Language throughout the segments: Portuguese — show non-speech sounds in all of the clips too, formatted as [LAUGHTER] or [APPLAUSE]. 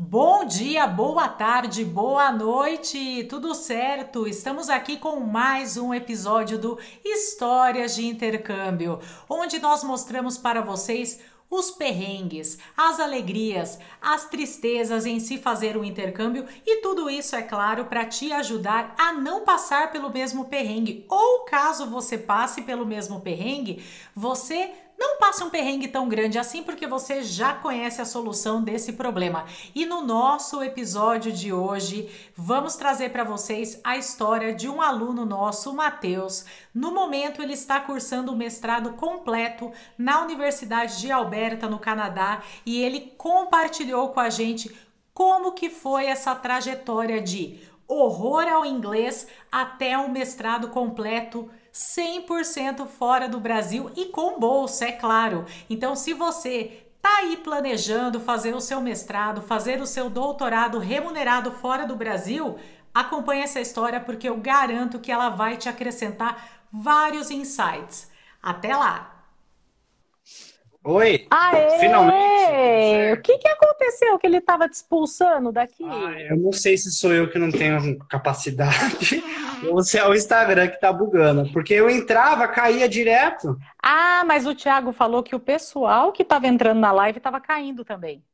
Bom dia, boa tarde, boa noite, tudo certo? Estamos aqui com mais um episódio do Histórias de Intercâmbio, onde nós mostramos para vocês os perrengues, as alegrias, as tristezas em se fazer um intercâmbio e tudo isso, é claro, para te ajudar a não passar pelo mesmo perrengue. Ou caso você passe pelo mesmo perrengue, você não passe um perrengue tão grande assim, porque você já conhece a solução desse problema. E no nosso episódio de hoje, vamos trazer para vocês a história de um aluno nosso, o Matheus. No momento, ele está cursando o mestrado completo na Universidade de Alberta, no Canadá, e ele compartilhou com a gente como que foi essa trajetória de horror ao inglês até um mestrado completo 100% fora do Brasil e com bolsa, é claro. Então, se você tá aí planejando fazer o seu mestrado, fazer o seu doutorado remunerado fora do Brasil, acompanhe essa história porque eu garanto que ela vai te acrescentar vários insights. Até lá! Oi! Aê! Finalmente! O que, que aconteceu que ele estava te expulsando daqui? Ah, eu não sei se sou eu que não tenho capacidade [LAUGHS] ou se é o Instagram que tá bugando. Porque eu entrava, caía direto. Ah, mas o Thiago falou que o pessoal que estava entrando na live estava caindo também.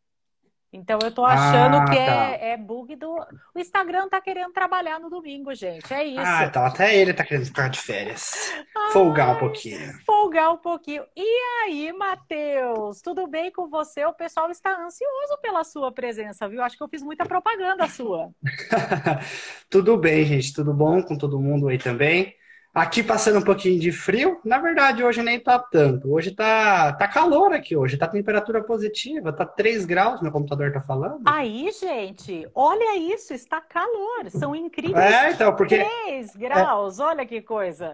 Então eu tô achando ah, que é, tá. é, é, bug do. O Instagram tá querendo trabalhar no domingo, gente. É isso. Ah, então até ele tá querendo ficar de férias. Folgar um pouquinho. Folgar um pouquinho. E aí, Matheus? Tudo bem com você? O pessoal está ansioso pela sua presença, viu? Acho que eu fiz muita propaganda sua. [LAUGHS] tudo bem, gente. Tudo bom com todo mundo aí também. Aqui passando um pouquinho de frio, na verdade hoje nem tá tanto. Hoje tá, tá calor aqui hoje, tá temperatura positiva, tá 3 graus, meu computador tá falando. Aí, gente, olha isso, está calor. São incríveis é, então, porque... 3 graus, é... olha que coisa.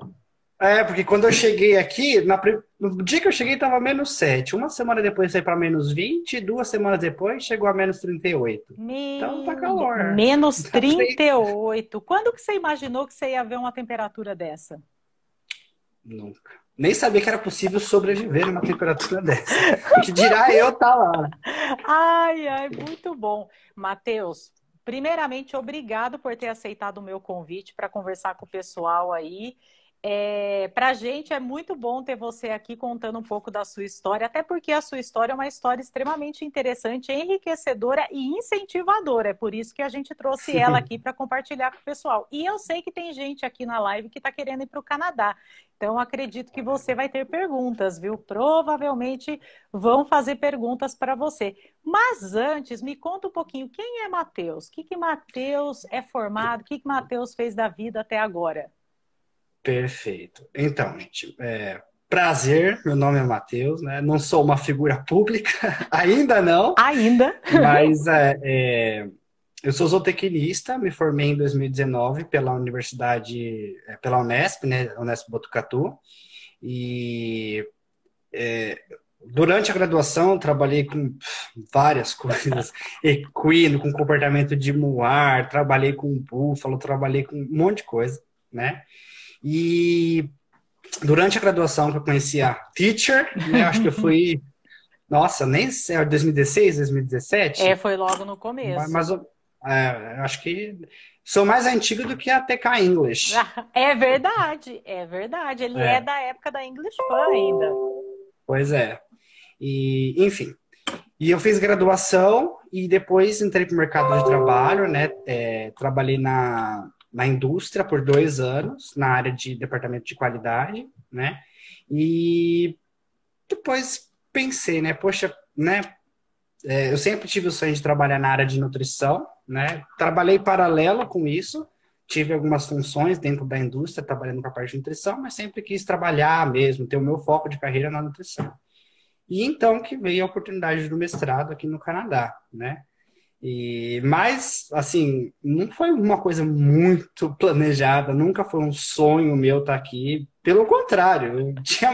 É, porque quando eu cheguei aqui, na, no dia que eu cheguei tava menos 7. Uma semana depois saiu para menos 20, duas semanas depois chegou a menos 38. Meu... Então tá calor. Menos [LAUGHS] 38. Quando que você imaginou que você ia ver uma temperatura dessa? Nunca. Nem sabia que era possível sobreviver numa temperatura dessa. que dirá eu tá lá. Ai, ai, muito bom. Matheus, primeiramente, obrigado por ter aceitado o meu convite para conversar com o pessoal aí. É, para a gente é muito bom ter você aqui contando um pouco da sua história, até porque a sua história é uma história extremamente interessante, enriquecedora e incentivadora. É por isso que a gente trouxe ela aqui para compartilhar com o pessoal. E eu sei que tem gente aqui na live que está querendo ir para o Canadá. Então, acredito que você vai ter perguntas, viu? Provavelmente vão fazer perguntas para você. Mas antes, me conta um pouquinho quem é Matheus? O que, que Matheus é formado? O que, que Matheus fez da vida até agora? Perfeito. Então, gente, é, prazer, meu nome é Matheus, né? Não sou uma figura pública, [LAUGHS] ainda não. Ainda. Mas é, é, eu sou zootecnista, me formei em 2019 pela Universidade, é, pela Unesp, né? Unesp Botucatu. E é, durante a graduação trabalhei com várias [LAUGHS] coisas, equino, com comportamento de muar, trabalhei com búfalo, trabalhei com um monte de coisa, né? E durante a graduação que eu conheci a Teacher, né, acho que eu fui, [LAUGHS] nossa, nem sei, 2016, 2017? É, foi logo no começo. Mas, mas é, acho que sou mais antigo do que a TK English. [LAUGHS] É verdade, é verdade. Ele é, é da época da English Fun ainda. Pois é. E, enfim. E eu fiz graduação e depois entrei para o mercado de trabalho, né? É, trabalhei na na indústria por dois anos, na área de departamento de qualidade, né? E depois pensei, né? Poxa, né? É, eu sempre tive o sonho de trabalhar na área de nutrição, né? Trabalhei paralelo com isso, tive algumas funções dentro da indústria, trabalhando com a parte de nutrição, mas sempre quis trabalhar mesmo, ter o meu foco de carreira na nutrição. E então que veio a oportunidade do mestrado aqui no Canadá, né? E, mas, assim, não foi uma coisa muito planejada, nunca foi um sonho meu estar aqui. Pelo contrário, [LAUGHS] tinha.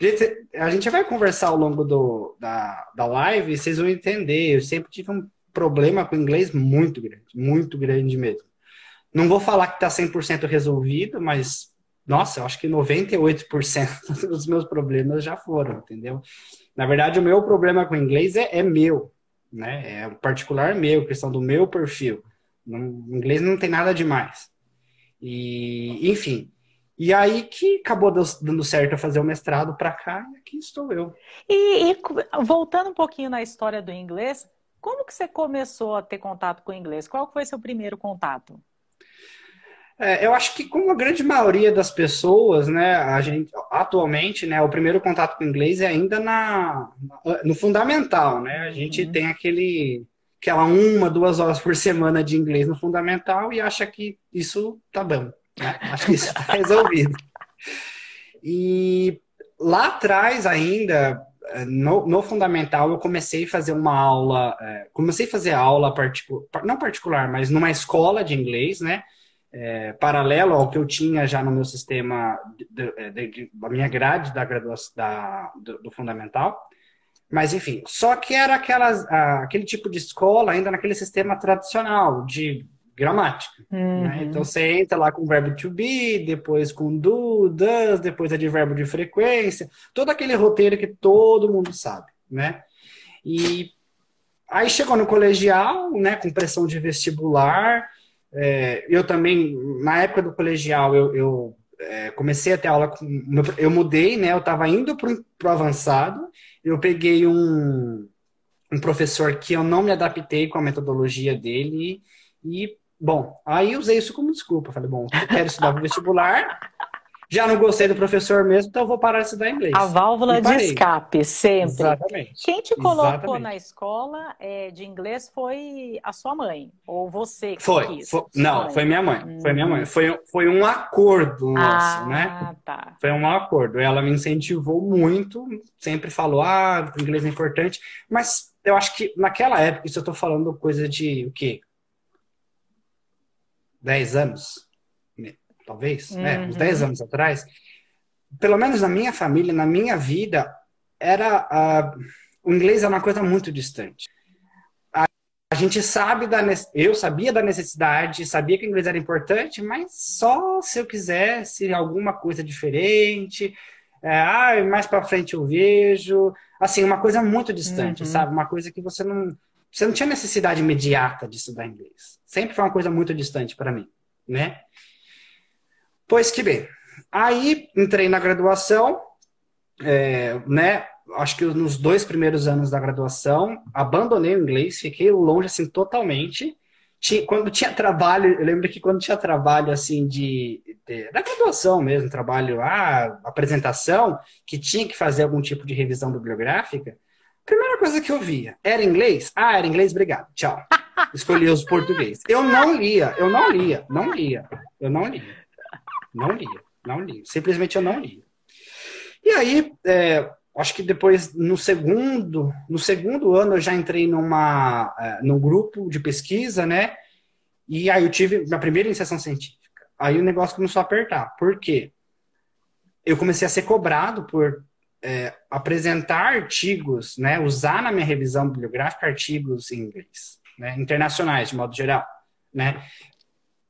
Gente, a gente vai conversar ao longo do, da, da live e vocês vão entender. Eu sempre tive um problema com inglês muito grande, muito grande mesmo. Não vou falar que está 100% resolvido, mas, nossa, eu acho que 98% [LAUGHS] dos meus problemas já foram, entendeu? Na verdade, o meu problema com inglês é, é meu, né? É particular meu, questão do meu perfil. No inglês não tem nada demais. E, enfim. E aí que acabou dando certo a fazer o mestrado para cá, e aqui estou eu. E, e, voltando um pouquinho na história do inglês, como que você começou a ter contato com o inglês? Qual foi seu primeiro contato? É, eu acho que como a grande maioria das pessoas, né, a gente atualmente, né, o primeiro contato com o inglês é ainda na, no fundamental, né? A gente uhum. tem aquele aquela uma, duas horas por semana de inglês no fundamental e acha que isso tá bom, né? Acho que isso está [LAUGHS] resolvido. E lá atrás ainda, no, no, fundamental, eu comecei a fazer uma aula, é, comecei a fazer aula particular, não particular, mas numa escola de inglês, né? É, paralelo ao que eu tinha já no meu sistema da minha grade da graduação da, do, do, fundamental. Mas enfim, só que era aquelas, aquele tipo de escola ainda naquele sistema tradicional de gramática. Uhum. Né? Então você entra lá com o verbo to be, depois com do, does, depois é de verbo de frequência, todo aquele roteiro que todo mundo sabe, né? E aí chegou no colegial, né, com pressão de vestibular, é, eu também, na época do colegial, eu, eu é, comecei a ter aula com. Eu mudei, né? Eu estava indo para o avançado, eu peguei um, um professor que eu não me adaptei com a metodologia dele e, bom, aí usei isso como desculpa. Falei, bom, eu quero estudar vestibular, já não gostei do professor mesmo, então vou parar de estudar inglês. A válvula de escape, sempre. Exatamente. Quem te colocou Exatamente. na escola é, de inglês foi a sua mãe? Ou você que foi, quis? Foi, não, mãe. foi minha mãe. Hum. Foi minha mãe. Foi, foi um acordo nosso, ah, né? Tá. Foi um acordo. Ela me incentivou muito, sempre falou, ah, inglês é importante. Mas eu acho que naquela época, isso eu tô falando coisa de o quê? 10 anos? Talvez, uhum. né, uns 10 uhum. anos atrás, pelo menos na minha família, na minha vida, era uh, o inglês é uma coisa muito distante. A, a, gente sabe da eu sabia da necessidade, sabia que o inglês era importante, mas só se eu quisesse alguma coisa diferente. É, ah, mais para frente eu vejo, assim, uma coisa muito distante, uhum. sabe? Uma coisa que você não você não tinha necessidade imediata de estudar inglês. Sempre foi uma coisa muito distante para mim, né? Pois que bem. Aí entrei na graduação, é, né? Acho que nos dois primeiros anos da graduação, abandonei o inglês, fiquei longe assim totalmente. Tinha, quando tinha trabalho, eu lembro que quando tinha trabalho assim de, de da graduação mesmo, trabalho, ah, apresentação, que tinha que fazer algum tipo de revisão bibliográfica, primeira coisa que eu via era inglês. Ah, era inglês, obrigado, tchau. Escolhi os português. Eu não lia, eu não lia, não lia, eu não lia. Não lia, não li. Simplesmente eu não li. E aí, é, acho que depois, no segundo, no segundo ano, eu já entrei numa, é, num grupo de pesquisa, né? E aí eu tive minha primeira iniciação científica. Aí o negócio começou a apertar. Por quê? Eu comecei a ser cobrado por é, apresentar artigos, né? Usar na minha revisão bibliográfica artigos em inglês, né? Internacionais, de modo geral, né?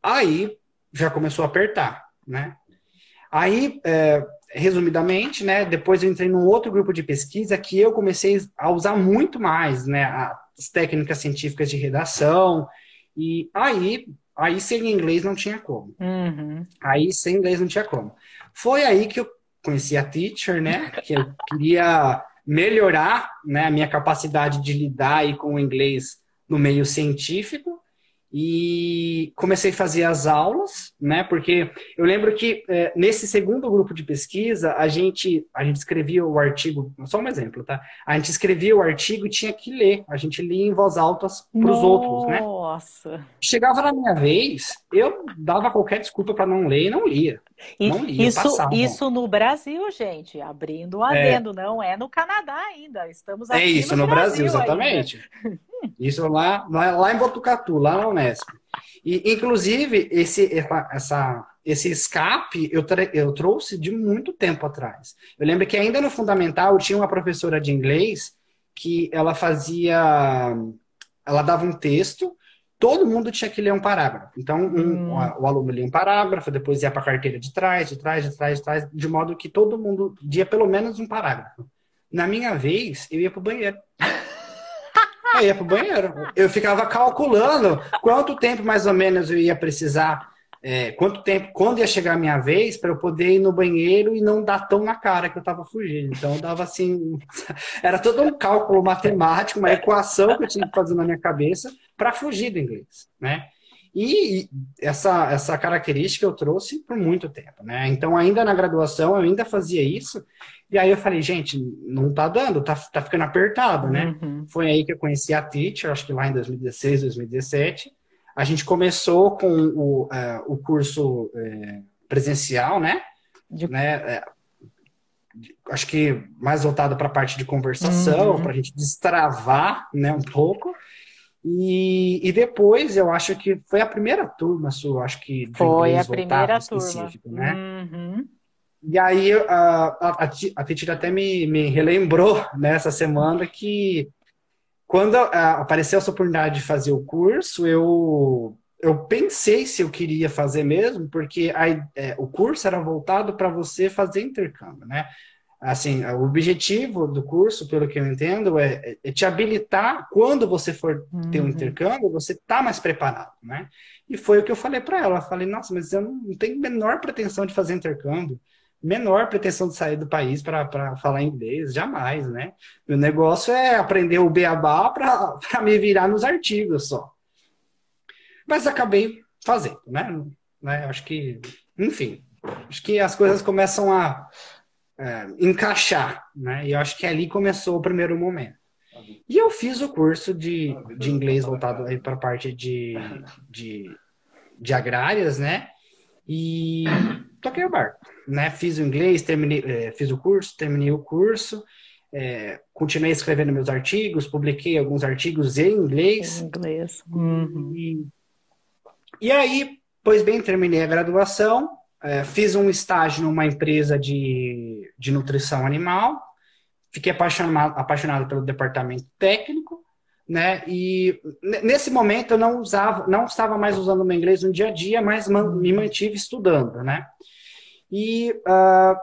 Aí já começou a apertar né? Aí, é, resumidamente, né, depois eu entrei num outro grupo de pesquisa que eu comecei a usar muito mais, né, as técnicas científicas de redação, e aí, aí sem inglês não tinha como. Uhum. Aí sem inglês não tinha como. Foi aí que eu conheci a Teacher, né, que eu queria melhorar, né, a minha capacidade de lidar aí com o inglês no meio científico, e comecei a fazer as aulas, né? Porque eu lembro que é, nesse segundo grupo de pesquisa a gente a gente escrevia o artigo, só um exemplo, tá? A gente escrevia o artigo e tinha que ler, a gente lia em voz alta para os outros, né? Nossa. Chegava na minha vez, eu dava qualquer desculpa para não ler e não lia. Não lia, isso, isso no Brasil, gente, abrindo um adendo, é. não é no Canadá ainda. Estamos é aqui É isso, no, no Brasil, Brasil exatamente. [LAUGHS] Isso lá, lá em Botucatu, lá na Unesp. E, inclusive, esse, essa, esse escape eu, eu trouxe de muito tempo atrás. Eu lembro que ainda no fundamental tinha uma professora de inglês que ela fazia. Ela dava um texto, todo mundo tinha que ler um parágrafo. Então, um, hum. o, o aluno lia um parágrafo, depois ia para a carteira de trás, de trás, de trás, de trás, de modo que todo mundo lia pelo menos um parágrafo. Na minha vez, eu ia para o banheiro. Eu ia pro banheiro. Eu ficava calculando quanto tempo mais ou menos eu ia precisar, é, quanto tempo, quando ia chegar a minha vez, para eu poder ir no banheiro e não dar tão na cara que eu tava fugindo. Então dava assim, [LAUGHS] era todo um cálculo matemático, uma equação que eu tinha que fazer na minha cabeça para fugir do inglês, né? E essa, essa característica eu trouxe por muito tempo, né? Então, ainda na graduação, eu ainda fazia isso. E aí eu falei, gente, não tá dando, tá, tá ficando apertado, né? Uhum. Foi aí que eu conheci a Teacher, acho que lá em 2016, 2017. A gente começou com o, uh, o curso uh, presencial, né? De... né? Uh, acho que mais voltado para a parte de conversação, uhum. para a gente destravar né, um pouco. E, e depois eu acho que foi a primeira turma sua, acho que foi a primeira turma, né? Uhum. E aí a, a, a Titira até me, me relembrou [LAUGHS] nessa semana que quando a, apareceu essa oportunidade de fazer o curso, eu, eu pensei se eu queria fazer mesmo, porque a, é, o curso era voltado para você fazer intercâmbio, né? Assim, o objetivo do curso, pelo que eu entendo, é, é te habilitar quando você for ter um uhum. intercâmbio, você tá mais preparado, né? E foi o que eu falei para ela. Eu falei, nossa, mas eu não tenho menor pretensão de fazer intercâmbio menor pretensão de sair do país para falar inglês, jamais, né? Meu negócio é aprender o beabá para [LAUGHS] me virar nos artigos só. Mas acabei fazendo, né? né? Acho que, enfim, acho que as coisas começam a é, encaixar, né? E eu acho que ali começou o primeiro momento. E eu fiz o curso de, de inglês voltado para a parte de, de, de agrárias, né? E toquei o barco, né? Fiz o inglês, terminei, é, fiz o curso, terminei o curso, é, continuei escrevendo meus artigos, publiquei alguns artigos em inglês. Em inglês. Uhum. E, e aí, pois bem, terminei a graduação, é, fiz um estágio numa empresa de, de nutrição animal, fiquei apaixonado, apaixonado pelo departamento técnico, né? E nesse momento eu não usava, não estava mais usando o meu inglês no dia a dia, mas me mantive estudando, né? E uh,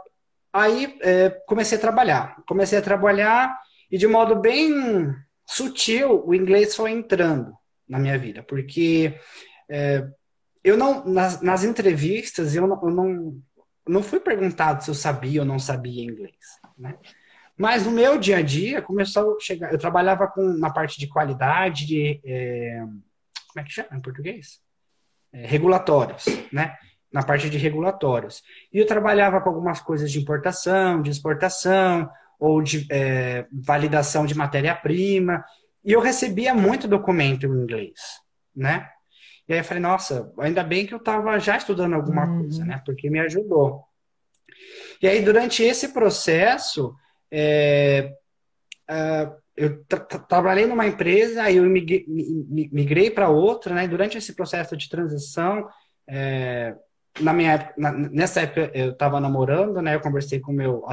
aí é, comecei a trabalhar, comecei a trabalhar e de modo bem sutil o inglês foi entrando na minha vida, porque é, eu não nas, nas entrevistas eu não, eu não não fui perguntado se eu sabia ou não sabia inglês, né? Mas no meu dia a dia começou a chegar. Eu trabalhava com na parte de qualidade, de, é, como é que chama em português? É, regulatórios, né? Na parte de regulatórios. E eu trabalhava com algumas coisas de importação, de exportação, ou de é, validação de matéria-prima. E eu recebia muito documento em inglês, né? E aí eu falei, nossa, ainda bem que eu estava já estudando alguma uhum. coisa, né? Porque me ajudou. E aí, durante esse processo, é, uh, eu tra trabalhei numa empresa, aí eu migrei, migrei para outra, né? Durante esse processo de transição, é, na minha época, na, nessa época eu estava namorando, né? Eu conversei com o meu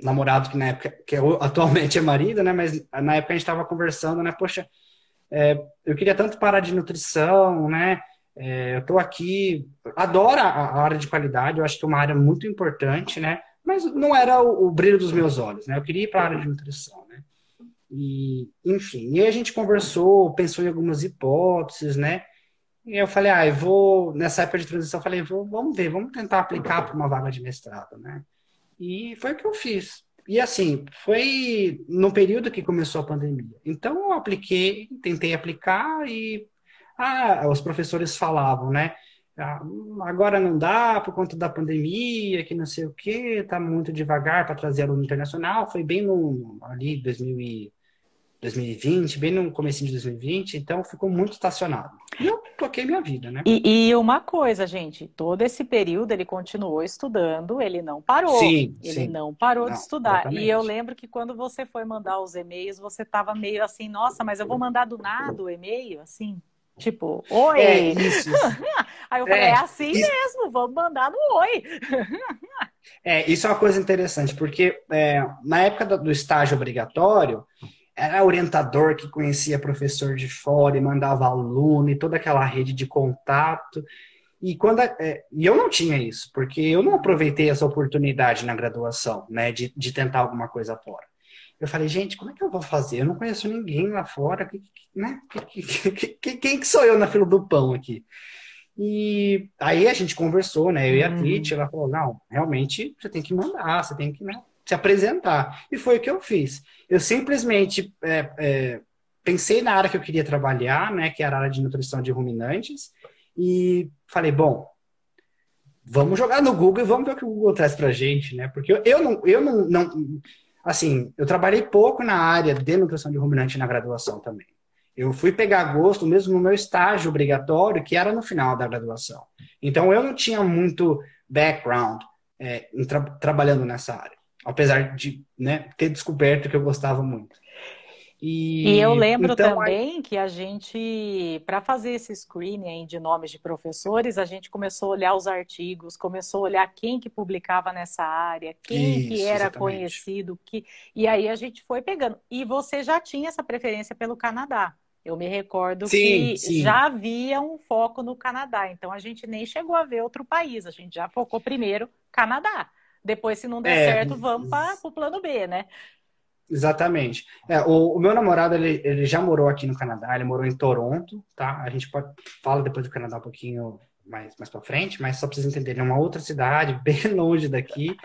namorado que na época, que é, [LAUGHS] atualmente é marido, né? Mas na época a gente estava conversando, né? Poxa, é, eu queria tanto parar de nutrição, né? É, eu estou aqui, adoro a, área de qualidade, eu acho que é uma área muito importante, né? mas não era o, o brilho dos meus olhos, né? Eu queria ir para a área de nutrição, né? E, enfim, e a gente conversou, pensou em algumas hipóteses, né? E eu falei, ah, eu vou, nessa época de transição, eu falei, vou, vamos ver, vamos tentar aplicar para uma vaga de mestrado, né? E foi o que eu fiz. E assim, foi no período que começou a pandemia. Então eu apliquei, tentei aplicar e ah, os professores falavam, né? Ah, agora não dá por conta da pandemia, que não sei o que, tá muito devagar para trazer aluno internacional. Foi bem no ali 2000 2020, bem no começo de 2020, então ficou muito estacionado. E eu toquei minha vida, né? E, e, uma coisa, gente, todo esse período ele continuou estudando, ele não parou. Sim, ele sim. não parou não, de estudar. Exatamente. E eu lembro que quando você foi mandar os e-mails, você estava meio assim, nossa, mas eu vou mandar do nada o e-mail, assim? Tipo, oi. É, isso. [LAUGHS] Aí eu falei, é, é assim isso... mesmo, vamos mandar no oi. é, isso é uma coisa interessante, porque é, na época do estágio obrigatório, era orientador que conhecia professor de fora e mandava aluno e toda aquela rede de contato. E quando é, e eu não tinha isso, porque eu não aproveitei essa oportunidade na graduação, né, de, de tentar alguma coisa fora. Eu falei, gente, como é que eu vou fazer? Eu não conheço ninguém lá fora, né? Quem que sou eu na fila do pão aqui? E aí a gente conversou, né? Eu e a uhum. Trit, ela falou, não, realmente você tem que mandar, você tem que né, se apresentar. E foi o que eu fiz. Eu simplesmente é, é, pensei na área que eu queria trabalhar, né? Que era a área de nutrição de ruminantes, e falei, bom, vamos jogar no Google e vamos ver o que o Google traz pra gente, né? Porque eu, eu não, eu não, não assim, eu trabalhei pouco na área de nutrição de ruminante na graduação também. Eu fui pegar gosto mesmo no meu estágio obrigatório, que era no final da graduação. Então, eu não tinha muito background é, tra trabalhando nessa área, apesar de né, ter descoberto que eu gostava muito. E, e eu lembro então, também aí... que a gente, para fazer esse screening de nomes de professores, a gente começou a olhar os artigos, começou a olhar quem que publicava nessa área, quem Isso, que era exatamente. conhecido, que... e aí a gente foi pegando. E você já tinha essa preferência pelo Canadá. Eu me recordo sim, que sim. já havia um foco no Canadá, então a gente nem chegou a ver outro país, a gente já focou primeiro Canadá. Depois, se não der é, certo, vamos para o plano B, né? Exatamente. É, o, o, meu namorado, ele, ele já morou aqui no Canadá, ele morou em Toronto, tá? A gente pode fala depois do Canadá um pouquinho mais, mais para frente, mas só precisa entender, ele é uma outra cidade, [LAUGHS] bem longe daqui,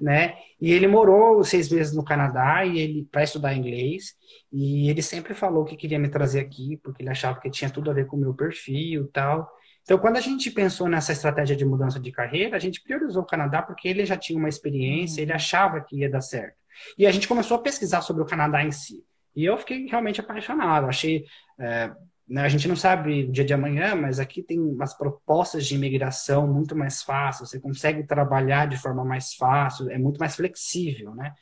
né? E ele morou seis meses no Canadá e ele para estudar inglês e ele sempre falou que queria me trazer aqui porque ele achava que tinha tudo a ver com o meu perfil, tal. Então, quando a gente pensou nessa estratégia de mudança de carreira, a gente priorizou o Canadá porque ele já tinha uma experiência, ele achava que ia dar certo. E a gente começou a pesquisar sobre o Canadá em si. E eu fiquei realmente apaixonado. Achei. É, a gente não sabe o dia de amanhã, mas aqui tem umas propostas de imigração muito mais fáceis. Você consegue trabalhar de forma mais fácil, é muito mais flexível, né?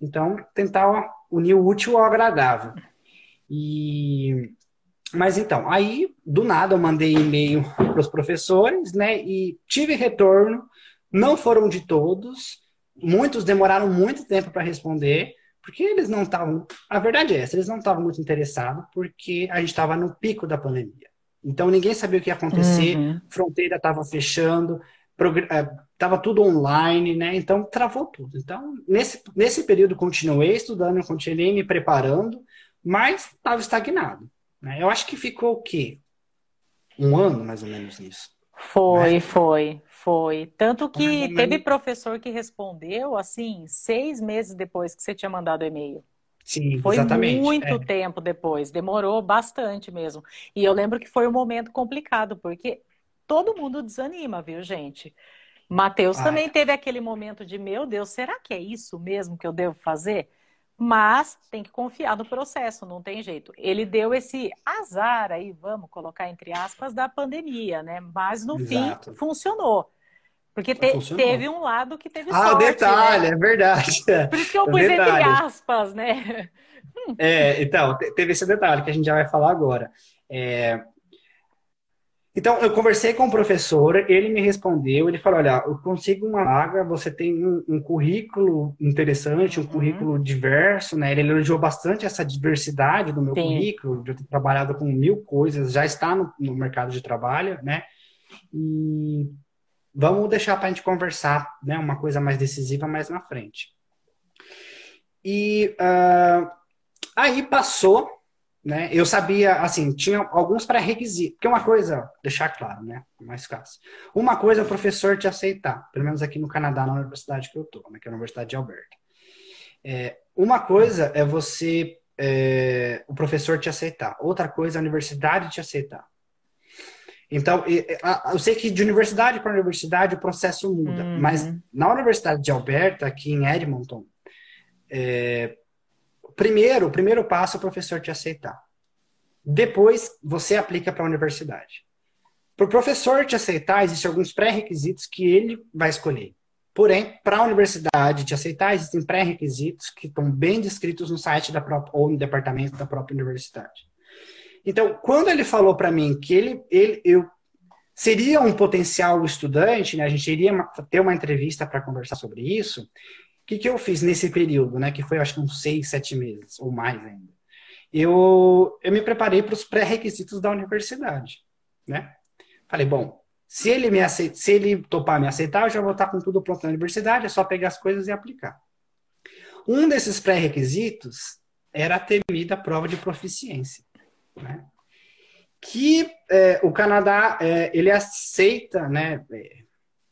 Então, tentar unir o útil ao agradável. E mas então, aí do nada eu mandei e-mail para os professores, né? E tive retorno. Não foram de todos, muitos demoraram muito tempo para responder, porque eles não estavam. A verdade é essa, eles não estavam muito interessados, porque a gente estava no pico da pandemia. Então ninguém sabia o que ia acontecer, uhum. fronteira estava fechando, estava é, tudo online, né? Então travou tudo. Então, nesse, nesse período, continuei estudando, continuei me preparando, mas estava estagnado. Né? Eu acho que ficou o quê? Um ano, mais ou menos, nisso. Foi, né? foi. Foi. Tanto que teve professor que respondeu, assim, seis meses depois que você tinha mandado o e-mail. Sim, foi exatamente. muito é. tempo depois, demorou bastante mesmo. E eu lembro que foi um momento complicado, porque todo mundo desanima, viu, gente? Matheus também teve aquele momento de, meu Deus, será que é isso mesmo que eu devo fazer? Mas tem que confiar no processo, não tem jeito. Ele deu esse azar aí, vamos colocar entre aspas, da pandemia, né? Mas no Exato. fim funcionou. Porque te, teve um lado que teve ah, sorte. Ah, detalhe, né? é verdade. Por isso que eu pus é entre aspas, né? [LAUGHS] É, então, teve esse detalhe que a gente já vai falar agora. É, então, eu conversei com o professor, ele me respondeu, ele falou, olha, eu consigo uma vaga, você tem um, um currículo interessante, um uhum. currículo diverso, né? Ele elogiou bastante essa diversidade do meu Sim. currículo, de eu ter trabalhado com mil coisas, já está no, no mercado de trabalho, né? E vamos deixar para a gente conversar, né? Uma coisa mais decisiva mais na frente. E uh, aí passou né? Eu sabia, assim, tinha alguns pré-requisitos. Porque uma coisa, deixar claro, né? Mais fácil. Uma coisa é o professor te aceitar, pelo menos aqui no Canadá, na universidade que eu tô, né? Que é a Universidade de Alberta. É, uma coisa é você, é, o professor te aceitar. Outra coisa é a universidade te aceitar. Então, eu sei que de universidade para universidade o processo muda, uhum. mas na Universidade de Alberta, aqui em Edmonton, é, primeiro, o primeiro passo é o professor te aceitar. Depois, você aplica para a universidade. Para o professor te aceitar, existem alguns pré-requisitos que ele vai escolher. Porém, para a universidade te aceitar, existem pré-requisitos que estão bem descritos no site da própria, ou no departamento da própria universidade. Então, quando ele falou para mim que ele, ele, eu seria um potencial estudante, né, a gente iria ter uma entrevista para conversar sobre isso, o que, que eu fiz nesse período, né? Que foi, acho que uns seis, sete meses, ou mais ainda. Eu, eu me preparei para os pré-requisitos da universidade, né? Falei, bom, se ele me aceita, se ele topar me aceitar, eu já vou estar com tudo pronto na universidade, é só pegar as coisas e aplicar. Um desses pré-requisitos era a temida prova de proficiência, né? que é, o Canadá é, ele aceita, né?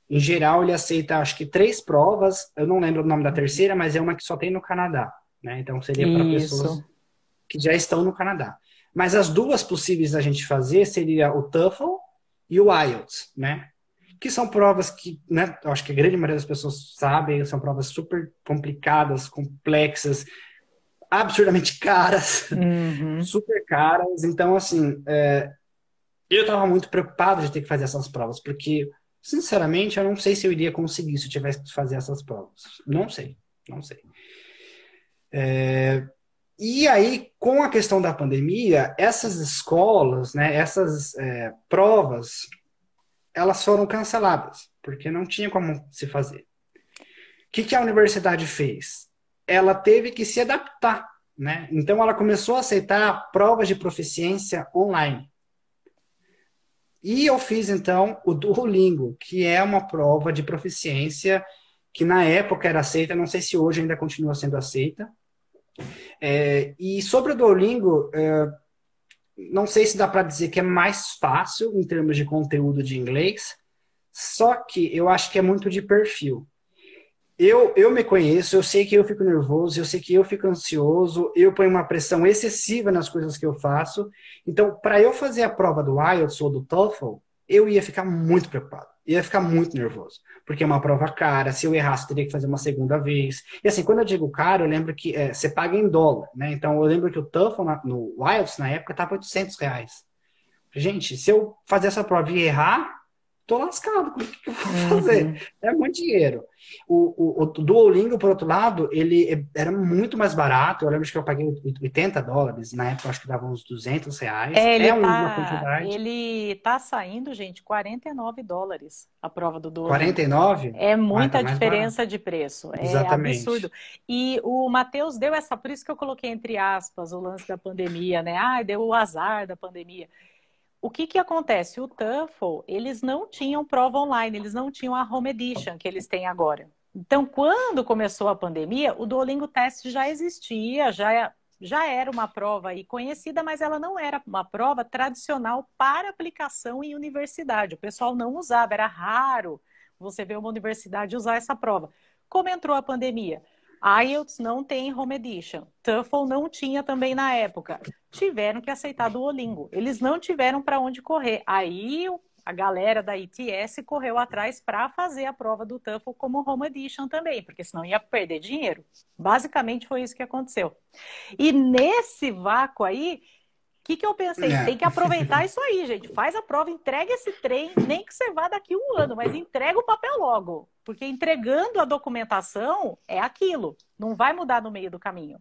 Em geral, ele aceita acho que três provas. Eu não lembro o nome da terceira, mas é uma que só tem no Canadá, né? Então seria para pessoas que já estão no Canadá. Mas as duas possíveis da gente fazer seria o TOEFL e o IELTS, né? Que são provas que, né, eu acho que a grande maioria das pessoas sabem, são provas super complicadas, complexas, absurdamente caras, uhum. [LAUGHS] super caras. Então, assim, é, eu estava muito preocupado de ter que fazer essas provas, porque, sinceramente, eu não sei se eu iria conseguir se eu tivesse que fazer essas provas. Não sei, não sei. É, e aí, com a questão da pandemia, essas escolas, né, essas é, provas, elas foram canceladas, porque não tinha como se fazer. O que, que a universidade fez? Ela teve que se adaptar, né? Então ela começou a aceitar provas de proficiência online. E eu fiz então o Duolingo, que é uma prova de proficiência que na época era aceita, não sei se hoje ainda continua sendo aceita. É, e sobre o Duolingo, é, não sei se dá para dizer que é mais fácil em termos de conteúdo de inglês, só que eu acho que é muito de perfil eu, eu me conheço, eu sei que eu fico nervoso, eu sei que eu fico ansioso, eu ponho uma pressão excessiva nas coisas que eu faço. Então, para eu fazer a prova do IELTS ou do TOEFL, eu ia ficar muito preocupado, ia ficar muito nervoso, porque é uma prova cara, se eu errasse, teria que fazer uma segunda vez. E assim, quando eu digo caro, eu lembro que é, você paga em dólar, né? Então, eu lembro que o TOEFL na, no IELTS, na época, estava 800 reais. Gente, se eu fazer essa prova e errar, tô lascado, como que eu vou fazer? Uhum. É muito dinheiro. O, o, o, Duolingo, por outro lado, ele era muito mais barato. Eu lembro que eu paguei 80 dólares, na época acho que dava uns 200 reais. É, ele, é uma tá, quantidade. ele tá saindo, gente, 49 dólares a prova do Duolingo. 49? É muita ah, tá diferença de preço. É Exatamente. absurdo. E o Matheus deu essa, por isso que eu coloquei entre aspas o lance da pandemia, né? Ah, deu o azar da pandemia o que, que acontece? O TOEFL, eles não tinham prova online, eles não tinham a Home Edition que eles têm agora. Então, quando começou a pandemia, o Duolingo Test já existia, já, já era uma prova aí conhecida, mas ela não era uma prova tradicional para aplicação em universidade. O pessoal não usava, era raro você ver uma universidade usar essa prova. Como entrou a pandemia? IELTS não tem Home Edition. TOEFL não tinha também na época. Tiveram que aceitar Duolingo. Eles não tiveram para onde correr. Aí a galera da ITS correu atrás para fazer a prova do TOEFL como Home Edition também, porque senão ia perder dinheiro. Basicamente foi isso que aconteceu. E nesse vácuo aí, o que, que eu pensei? É. Tem que aproveitar isso aí, gente. Faz a prova, entrega esse trem, nem que você vá daqui um ano, mas entrega o papel logo. Porque entregando a documentação é aquilo. Não vai mudar no meio do caminho.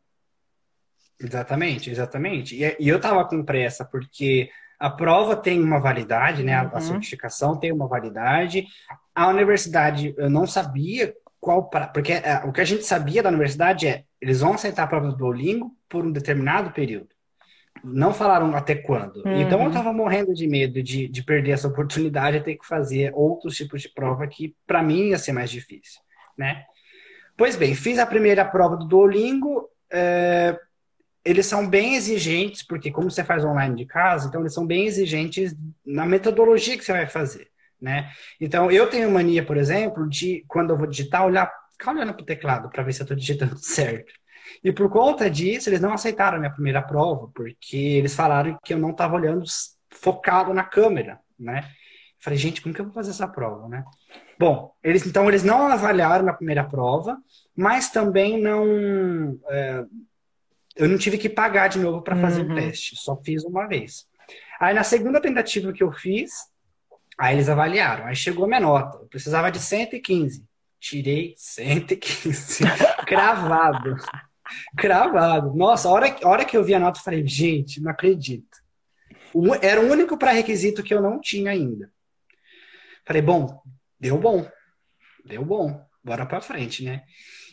Exatamente, exatamente. E, e eu tava com pressa, porque a prova tem uma validade, né? Uhum. A, certificação tem uma validade. A universidade, eu não sabia qual. Pra, porque é, o que a gente sabia da universidade é eles vão aceitar a prova do Duolingo por um determinado período não falaram até quando. Uhum. Então eu estava morrendo de medo de, de perder essa oportunidade e ter que fazer outros tipos de prova que para mim ia ser mais difícil, né? Pois bem, fiz a primeira prova do Duolingo. É, eles são bem exigentes, porque como você faz online de casa, então eles são bem exigentes na metodologia que você vai fazer, né? Então eu tenho mania, por exemplo, de quando eu vou digitar, olhar, ficar olhando para o teclado para ver se eu estou digitando [LAUGHS] certo. E por conta disso, eles não aceitaram a minha primeira prova, porque eles falaram que eu não estava olhando focado na câmera, né? Falei, gente, como que eu vou fazer essa prova, né? Bom, eles então eles não avaliaram na primeira prova, mas também não é, eu não tive que pagar de novo para fazer uhum. o teste, só fiz uma vez. Aí na segunda tentativa que eu fiz, aí eles avaliaram, aí chegou a minha nota, eu precisava de 115, tirei 115, cravado. [LAUGHS] Cravado. Nossa, a hora, a hora que eu vi a nota, eu falei, gente, não acredito. O, era o único pré-requisito que eu não tinha ainda. Falei, bom, deu bom. Deu bom. Bora pra frente, né?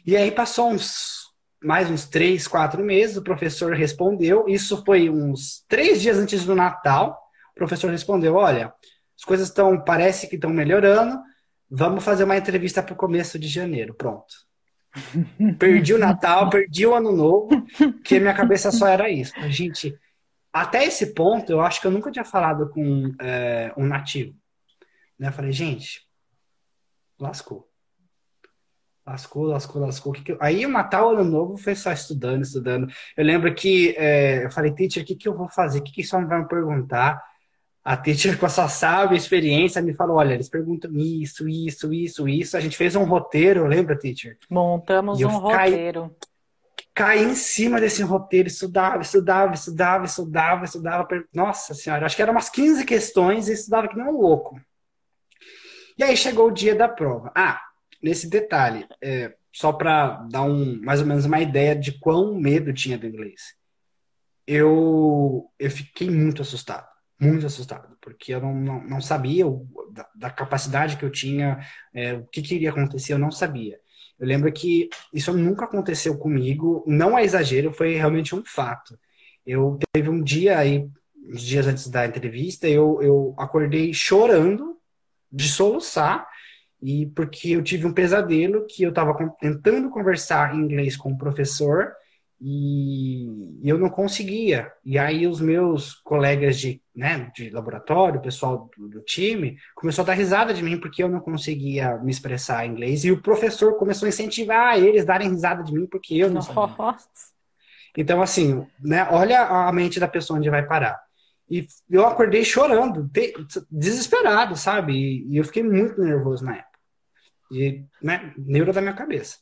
E aí passou uns mais uns três, quatro meses, o professor respondeu. Isso foi uns três dias antes do Natal. O professor respondeu: olha, as coisas estão, parece que estão melhorando. Vamos fazer uma entrevista para o começo de janeiro. Pronto. Perdi o Natal, perdi o Ano Novo, que minha cabeça só era isso. A gente, até esse ponto, eu acho que eu nunca tinha falado com é, um nativo. Né? Eu falei, gente, lascou. Lascou, lascou, lascou. Que que eu... Aí o Natal, Ano Novo, foi só estudando, estudando. Eu lembro que é, eu falei, teacher, o que, que eu vou fazer? O que, que só vai me perguntar? A teacher, com essa sábia experiência, me falou: olha, eles perguntam isso, isso, isso, isso. A gente fez um roteiro, lembra, teacher? Montamos um roteiro. Caí em cima desse roteiro, estudava, estudava, estudava, estudava, estudava. Nossa senhora, acho que eram umas 15 questões e estudava que nem um louco. E aí chegou o dia da prova. Ah, nesse detalhe, é, só para dar um, mais ou menos uma ideia de quão medo tinha do inglês. Eu, eu fiquei muito assustado muito assustado, porque eu não, não, não sabia o, da, da, capacidade que eu tinha, é, o que, que iria acontecer, eu não sabia. Eu lembro que isso nunca aconteceu comigo, não é exagero, foi realmente um fato. Eu teve um dia aí, uns dias antes da entrevista, eu, eu acordei chorando, de soluçar, e porque eu tive um pesadelo que eu estava tentando conversar em inglês com o professor e eu não conseguia. E aí os meus colegas de, né, de laboratório, o pessoal do, do, time, começou a dar risada de mim porque eu não conseguia me expressar em inglês e o professor começou a incentivar eles a darem risada de mim porque eu não sabia. Nossa. Então assim, né, olha a mente da pessoa onde vai parar. E eu acordei chorando, desesperado, sabe? E eu fiquei muito nervoso na época. E, né, neuro da minha cabeça.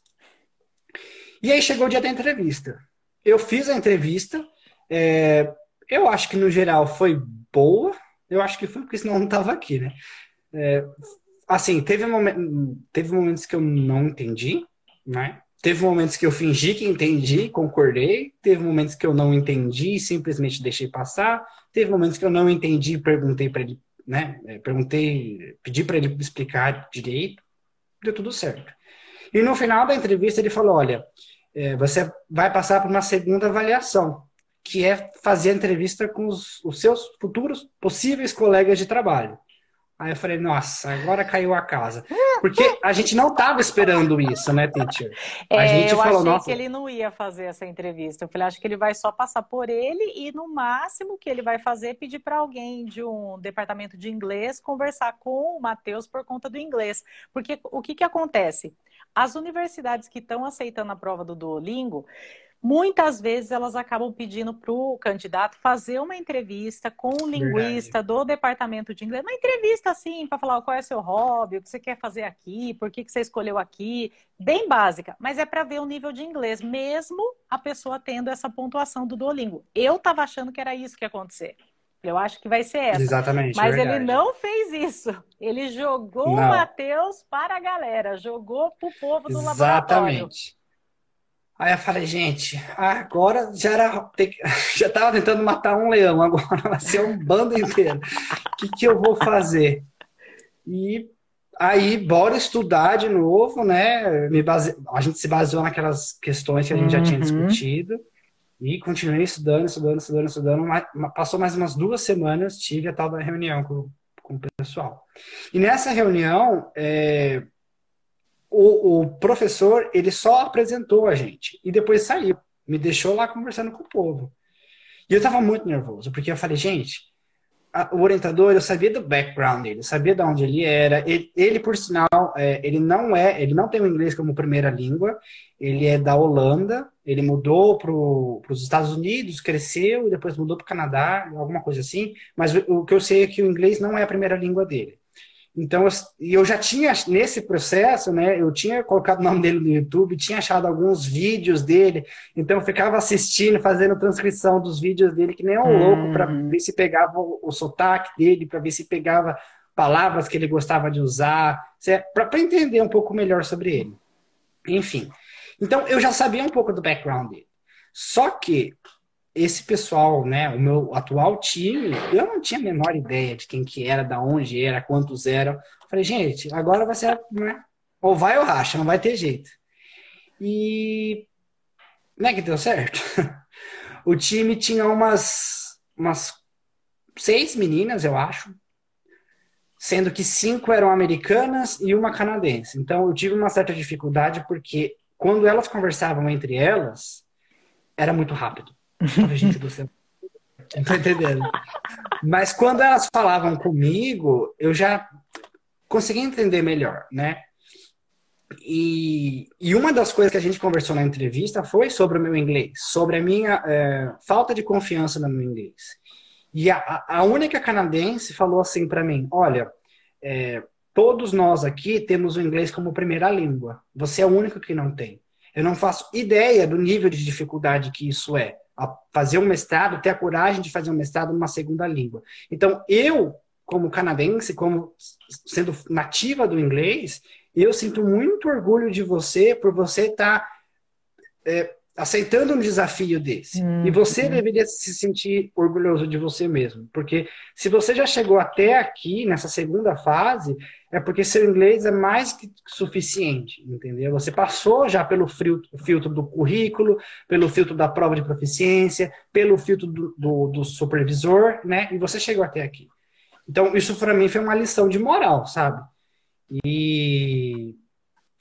E aí chegou o dia da entrevista. Eu fiz a entrevista. É, eu acho que no geral foi boa. Eu acho que foi porque senão eu não estava aqui, né? É, assim, teve, momen teve momentos que eu não entendi, né? Teve momentos que eu fingi que entendi, concordei. Teve momentos que eu não entendi simplesmente deixei passar. Teve momentos que eu não entendi e perguntei para ele, né? É, perguntei, pedi para ele explicar direito. Deu tudo certo. E no final da entrevista ele falou: olha, é, você vai passar por uma segunda avaliação, que é fazer entrevista com os, os seus futuros possíveis colegas de trabalho. Aí eu falei, nossa, agora caiu a casa. Porque a gente não estava esperando isso, né, teacher? A é, gente eu falou, achei nossa... que ele não ia fazer essa entrevista. Eu falei, acho que ele vai só passar por ele e no máximo que ele vai fazer é pedir para alguém de um departamento de inglês conversar com o Matheus por conta do inglês. Porque o que, que acontece? As universidades que estão aceitando a prova do Duolingo, muitas vezes elas acabam pedindo para o candidato fazer uma entrevista com um linguista Verdade. do departamento de inglês. Uma entrevista assim, para falar qual é o seu hobby, o que você quer fazer aqui, por que, que você escolheu aqui. Bem básica, mas é para ver o nível de inglês, mesmo a pessoa tendo essa pontuação do Duolingo. Eu estava achando que era isso que ia acontecer. Eu acho que vai ser essa. Exatamente. Mas ele não fez isso. Ele jogou não. o Matheus para a galera, jogou para o povo do Exatamente. laboratório. Exatamente. Aí eu falei, gente, agora já era. [LAUGHS] Já estava tentando matar um leão, agora vai ser um bando inteiro. O que, que eu vou fazer? E aí, bora estudar de novo, né? Base... A gente se baseou naquelas questões que a gente uhum. já tinha uhum. discutido. E continuei estudando, estudando, estudando, estudando. Passou mais umas duas semanas, tive a tal da reunião com, com o pessoal. E nessa reunião, é, o, o, professor, ele só apresentou a gente. E depois saiu. Me deixou lá conversando com o povo. E eu estava muito nervoso, porque eu falei, gente, a, o orientador, eu sabia do background dele, eu sabia de onde ele era. Ele, ele por sinal, é, ele não é, ele não tem o inglês como primeira língua, ele é da Holanda, ele mudou para os Estados Unidos, cresceu e depois mudou para o Canadá, alguma coisa assim. Mas o, o, que eu sei é que o inglês não é a primeira língua dele. Então, e eu já tinha, nesse processo, né, eu tinha colocado o nome dele no YouTube, tinha achado alguns vídeos dele, então eu ficava assistindo, fazendo transcrição dos vídeos dele, que nem um louco, para ver se pegava o, o sotaque dele, para ver se pegava palavras que ele gostava de usar, para entender um pouco melhor sobre ele. Enfim. Então, eu já sabia um pouco do background dele. Só que esse pessoal, né, o meu atual time, eu não tinha a menor ideia de quem que era, da onde era, quantos eram. Falei, gente, agora vai ser, né, ou vai ou racha, não vai ter jeito. E não é que deu certo. [LAUGHS] o time tinha umas, umas seis meninas, eu acho, sendo que cinco eram americanas e uma canadense. Então eu tive uma certa dificuldade porque quando elas conversavam entre elas, era muito rápido. Gente do céu. Não tô entendendo. Mas quando elas falavam comigo, eu já conseguia entender melhor, né? E, e, uma das coisas que a gente conversou na entrevista foi sobre o meu inglês, sobre a minha é, falta de confiança no meu inglês. E a, a única canadense falou assim para mim: Olha, é, todos nós aqui temos o inglês como primeira língua. Você é o único que não tem. Eu não faço ideia do nível de dificuldade que isso é. A fazer um mestrado, ter a coragem de fazer um mestrado numa segunda língua. Então, eu, como canadense, como sendo nativa do inglês, eu sinto muito orgulho de você por você estar tá, é, aceitando um desafio desse. Hum, e você hum. deveria se sentir orgulhoso de você mesmo. Porque se você já chegou até aqui, nessa segunda fase, é porque seu inglês é mais que suficiente, entendeu? Você passou já pelo filtro, do currículo, pelo filtro da prova de proficiência, pelo filtro do, do, do supervisor, né? E você chegou até aqui. Então, isso para mim foi uma lição de moral, sabe? E,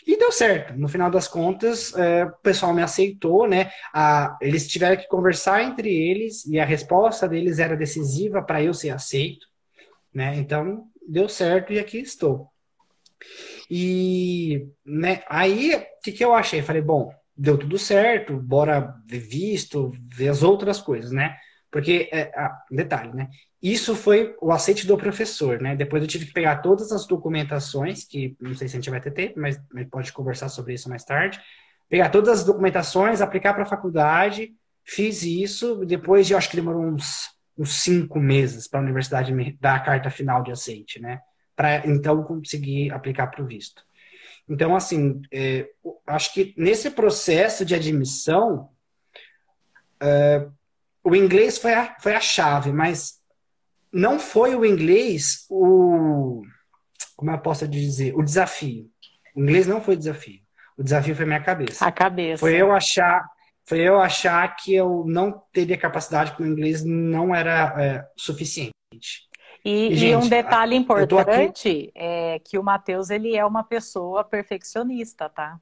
e deu certo. No final das contas, é, o pessoal me aceitou, né? A, eles tiveram que conversar entre eles e a resposta deles era decisiva para eu ser aceito, né? Então, deu certo e aqui estou. E né, aí, o que, que eu achei? Falei, bom, deu tudo certo, bora ver visto, ver as outras coisas, né? Porque, é, ah, detalhe, né? Isso foi o aceite do professor, né? Depois eu tive que pegar todas as documentações, que não sei se a gente vai ter tempo, mas a gente pode conversar sobre isso mais tarde. Pegar todas as documentações, aplicar para a faculdade, fiz isso, depois de, acho que demorou uns, uns cinco meses para a universidade me dar a carta final de aceite, né? Para então conseguir aplicar para o visto. Então, assim, é, acho que nesse processo de admissão, é, o inglês foi a, foi a chave, mas não foi o inglês o. Como eu posso dizer? O desafio. O inglês não foi o desafio. O desafio foi a minha cabeça. A cabeça. Foi eu achar, foi eu achar que eu não teria capacidade, que o inglês não era é, suficiente. E, e, gente, e, um detalhe importante é que o Matheus ele é uma pessoa perfeccionista, tá?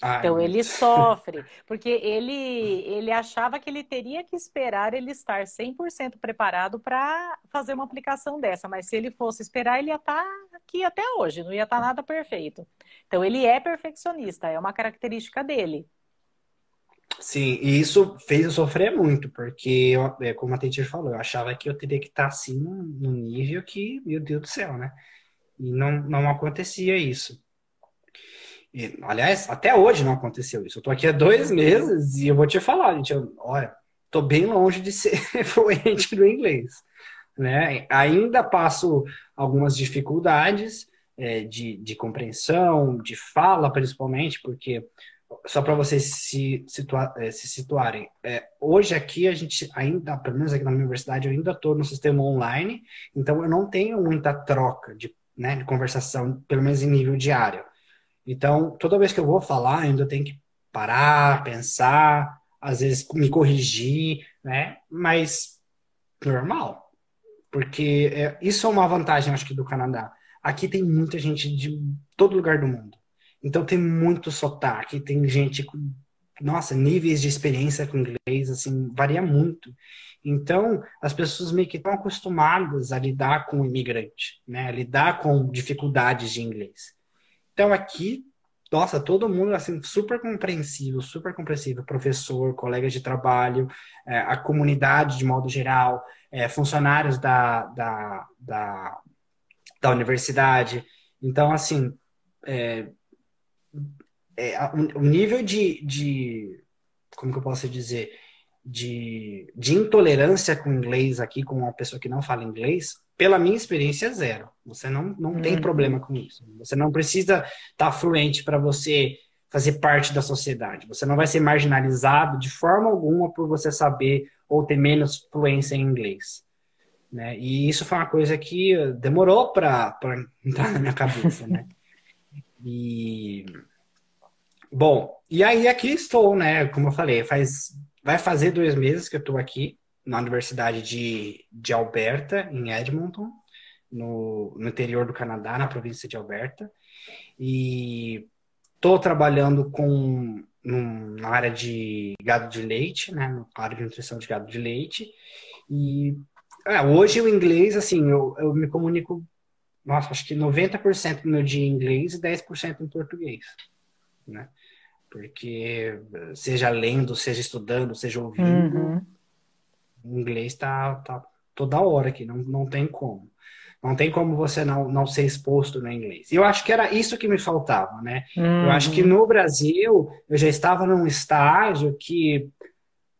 Ai, então ele sofre, porque ele, ele achava que ele teria que esperar ele estar 100% preparado para fazer uma aplicação dessa, mas se ele fosse esperar, ele ia estar tá aqui até hoje, não ia estar tá nada perfeito. Então ele é perfeccionista, é uma característica dele. Sim, e isso fez eu sofrer muito, porque, eu, é, como a teacher falou, eu achava que eu teria que estar tá assim no nível que, meu Deus do céu, né? E não, não acontecia isso. E, aliás, até hoje não aconteceu isso. Eu tô aqui há dois meses e eu vou te falar, gente, eu, olha, tô bem longe de ser [LAUGHS] fluente no inglês. Né? Ainda passo algumas dificuldades é, de, de compreensão, de fala, principalmente, porque só para vocês se, situa é, se situarem, é, hoje aqui a gente ainda, pelo menos aqui na universidade, eu ainda estou no sistema online, então eu não tenho muita troca de, né, de conversação, pelo menos em nível diário. Então, toda vez que eu vou falar, ainda tenho que parar, pensar, às vezes me corrigir, né? Mas normal, porque é, isso é uma vantagem, acho que, do Canadá. Aqui tem muita gente de todo lugar do mundo. Então tem muito sotaque, tem gente com, nossa, níveis de experiência com inglês, assim, varia muito. Então, as pessoas meio que estão acostumadas a lidar com o imigrante, né? A lidar com dificuldades de inglês. Então aqui, nossa, todo mundo assim super compreensivo, super compreensivo, professor, colegas de trabalho, é, a comunidade de modo geral, é, funcionários da, da, da, da, universidade. Então, assim, é, é, o nível de, de, como que eu posso dizer, de, de intolerância com inglês aqui, com uma pessoa que não fala inglês, pela minha experiência, é zero. Você não, não tem uhum. problema com isso. Você não precisa estar tá fluente para você fazer parte da sociedade. Você não vai ser marginalizado de forma alguma por você saber ou ter menos fluência em inglês. Né? E isso foi uma coisa que demorou para entrar na minha cabeça, né? [LAUGHS] E bom, e aí aqui estou, né? Como eu falei, faz vai fazer dois meses que eu estou aqui na Universidade de, de Alberta, em Edmonton, no, no interior do Canadá, na província de Alberta. E estou trabalhando com na área de gado de leite, né? Na área de nutrição de gado de leite. E é, hoje o inglês, assim, eu, eu me comunico, nossa, acho que 90% do meu dia em inglês e 10% em português, né? Porque seja lendo, seja estudando, seja ouvindo, uhum. o inglês tá, tá toda hora aqui, não, não tem como. Não tem como você não, não ser exposto no inglês. E eu acho que era isso que me faltava, né? Uhum. Eu acho que uhum. no Brasil, eu já estava num estágio que,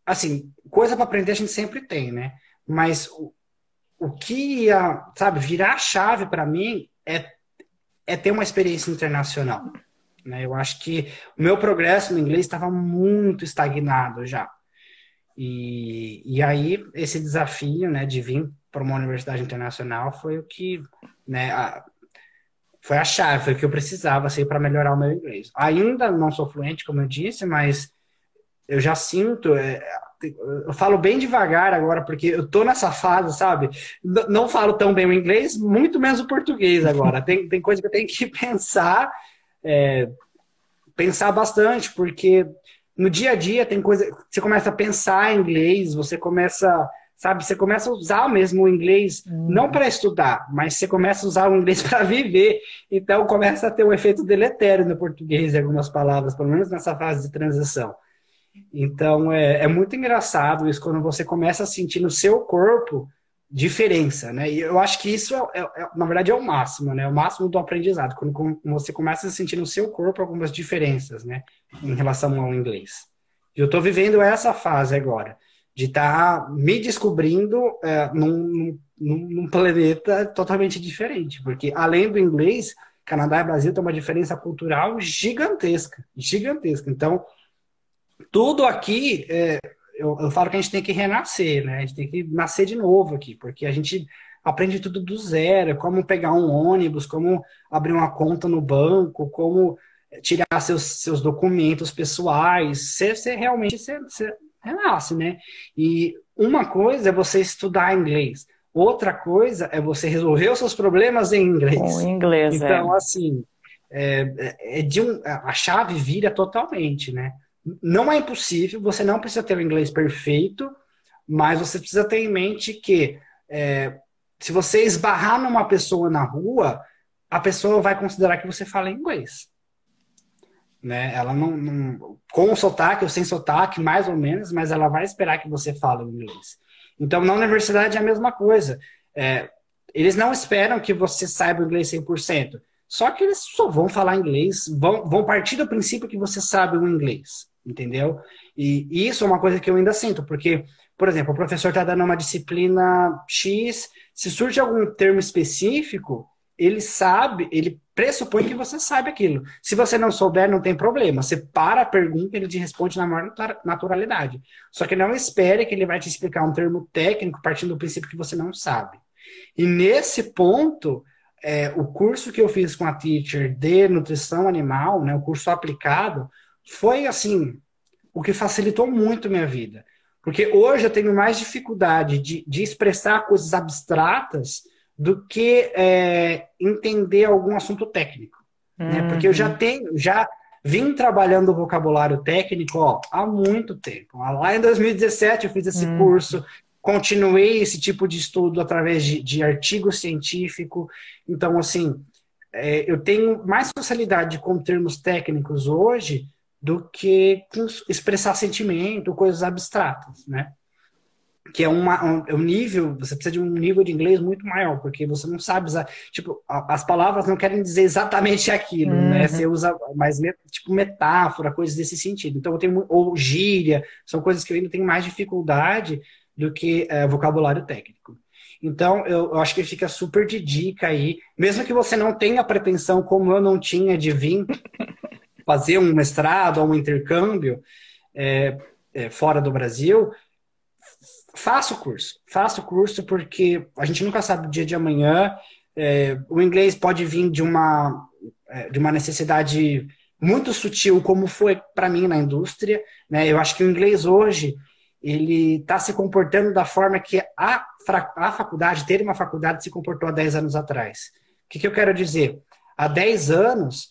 assim, coisa para aprender a gente sempre tem, né? Mas o, o que ia, sabe, virar a chave para mim é, é ter uma experiência internacional. Né? Eu acho que o meu progresso no inglês estava muito estagnado já. E, e aí, esse desafio né, de vir para uma universidade internacional foi o que, né, a, foi a chave, foi o que eu precisava assim, para melhorar o meu inglês. Ainda não sou fluente, como eu disse, mas eu já sinto, é, eu falo bem devagar agora, porque eu tô nessa fase, sabe? Não falo tão bem o inglês, muito menos o português agora. [LAUGHS] Tem, tem coisa que eu tenho que [LAUGHS] pensar, é, pensar bastante, porque no dia a dia tem coisa. Você começa a pensar em inglês, você começa, sabe, você começa a usar mesmo o inglês, hum. não para estudar, mas você começa a usar o inglês [LAUGHS] para viver. Então começa a ter um efeito deletério no português em algumas palavras, pelo menos nessa fase de transição. Então é, é muito engraçado isso quando você começa a sentir no seu corpo diferença, né? E eu acho que isso, é, é, é, na verdade, é o máximo, né? O máximo do aprendizado, quando, você começa a sentir no seu corpo algumas diferenças, né? Em relação ao inglês. Eu estou vivendo essa fase agora, de estar tá me descobrindo é, num, num, num, planeta totalmente diferente, porque além do inglês, Canadá e Brasil tem uma diferença cultural gigantesca, gigantesca. Então, tudo aqui é, eu, eu falo que a gente tem que renascer, né? A gente tem que nascer de novo aqui, porque a gente aprende tudo do zero, como pegar um ônibus, como abrir uma conta no banco, como tirar seus, seus documentos pessoais, você, você realmente você, você renasce, né? E uma coisa é você estudar inglês, outra coisa é você resolver os seus problemas em inglês. Com inglês, então, é. assim, é, é, é de um, a chave vira totalmente, né? Não é impossível, você não precisa ter o inglês perfeito, mas você precisa ter em mente que é, se você esbarrar numa pessoa na rua, a pessoa vai considerar que você fala inglês. Né? Ela não, não, com sotaque ou sem sotaque, mais ou menos, mas ela vai esperar que você fale inglês. Então, na universidade é a mesma coisa. É, eles não esperam que você saiba inglês 100%. Só que eles só vão falar inglês, vão, vão partir do princípio que você sabe o inglês entendeu? E, e isso é uma coisa que eu ainda sinto, porque, por exemplo, o professor está dando uma disciplina X, se surge algum termo específico, ele sabe, ele pressupõe que você sabe aquilo. Se você não souber, não tem problema. Você para a pergunta ele te responde na maior naturalidade. Só que não espere que ele vai te explicar um termo técnico partindo do princípio que você não sabe. E nesse ponto, é, o curso que eu fiz com a teacher de nutrição animal, né, o curso aplicado, foi assim o que facilitou muito minha vida. Porque hoje eu tenho mais dificuldade de, de expressar coisas abstratas do que é, entender algum assunto técnico. Uhum. Né? Porque eu já tenho, já vim trabalhando o vocabulário técnico ó, há muito tempo. Lá em 2017 eu fiz esse uhum. curso, continuei esse tipo de estudo através de, de artigo científico. Então, assim, é, eu tenho mais facilidade com termos técnicos hoje do que expressar sentimento, coisas abstratas, né? Que é uma, um, é um nível, você precisa de um nível de inglês muito maior, porque você não sabe usar, tipo, as palavras não querem dizer exatamente [LAUGHS] aquilo, né? uhum. né? Você usa mais, tipo, metáfora, coisas desse sentido. Então, eu tenho, ou gíria, são coisas que eu ainda tenho mais dificuldade do que é, vocabulário técnico. Então, eu, eu, acho que fica super de dica aí, mesmo que você não tenha pretensão, como eu não tinha, de vir [LAUGHS] fazer um mestrado ou um intercâmbio é, é, fora do Brasil, faça o curso. Faça o curso porque a gente nunca sabe o dia de amanhã. É, o inglês pode vir de uma, é, de uma necessidade muito sutil, como foi para mim na indústria. Né? Eu acho que o inglês hoje ele está se comportando da forma que a, a faculdade, ter uma faculdade, se comportou há 10 anos atrás. O que, que eu quero dizer? Há 10 anos,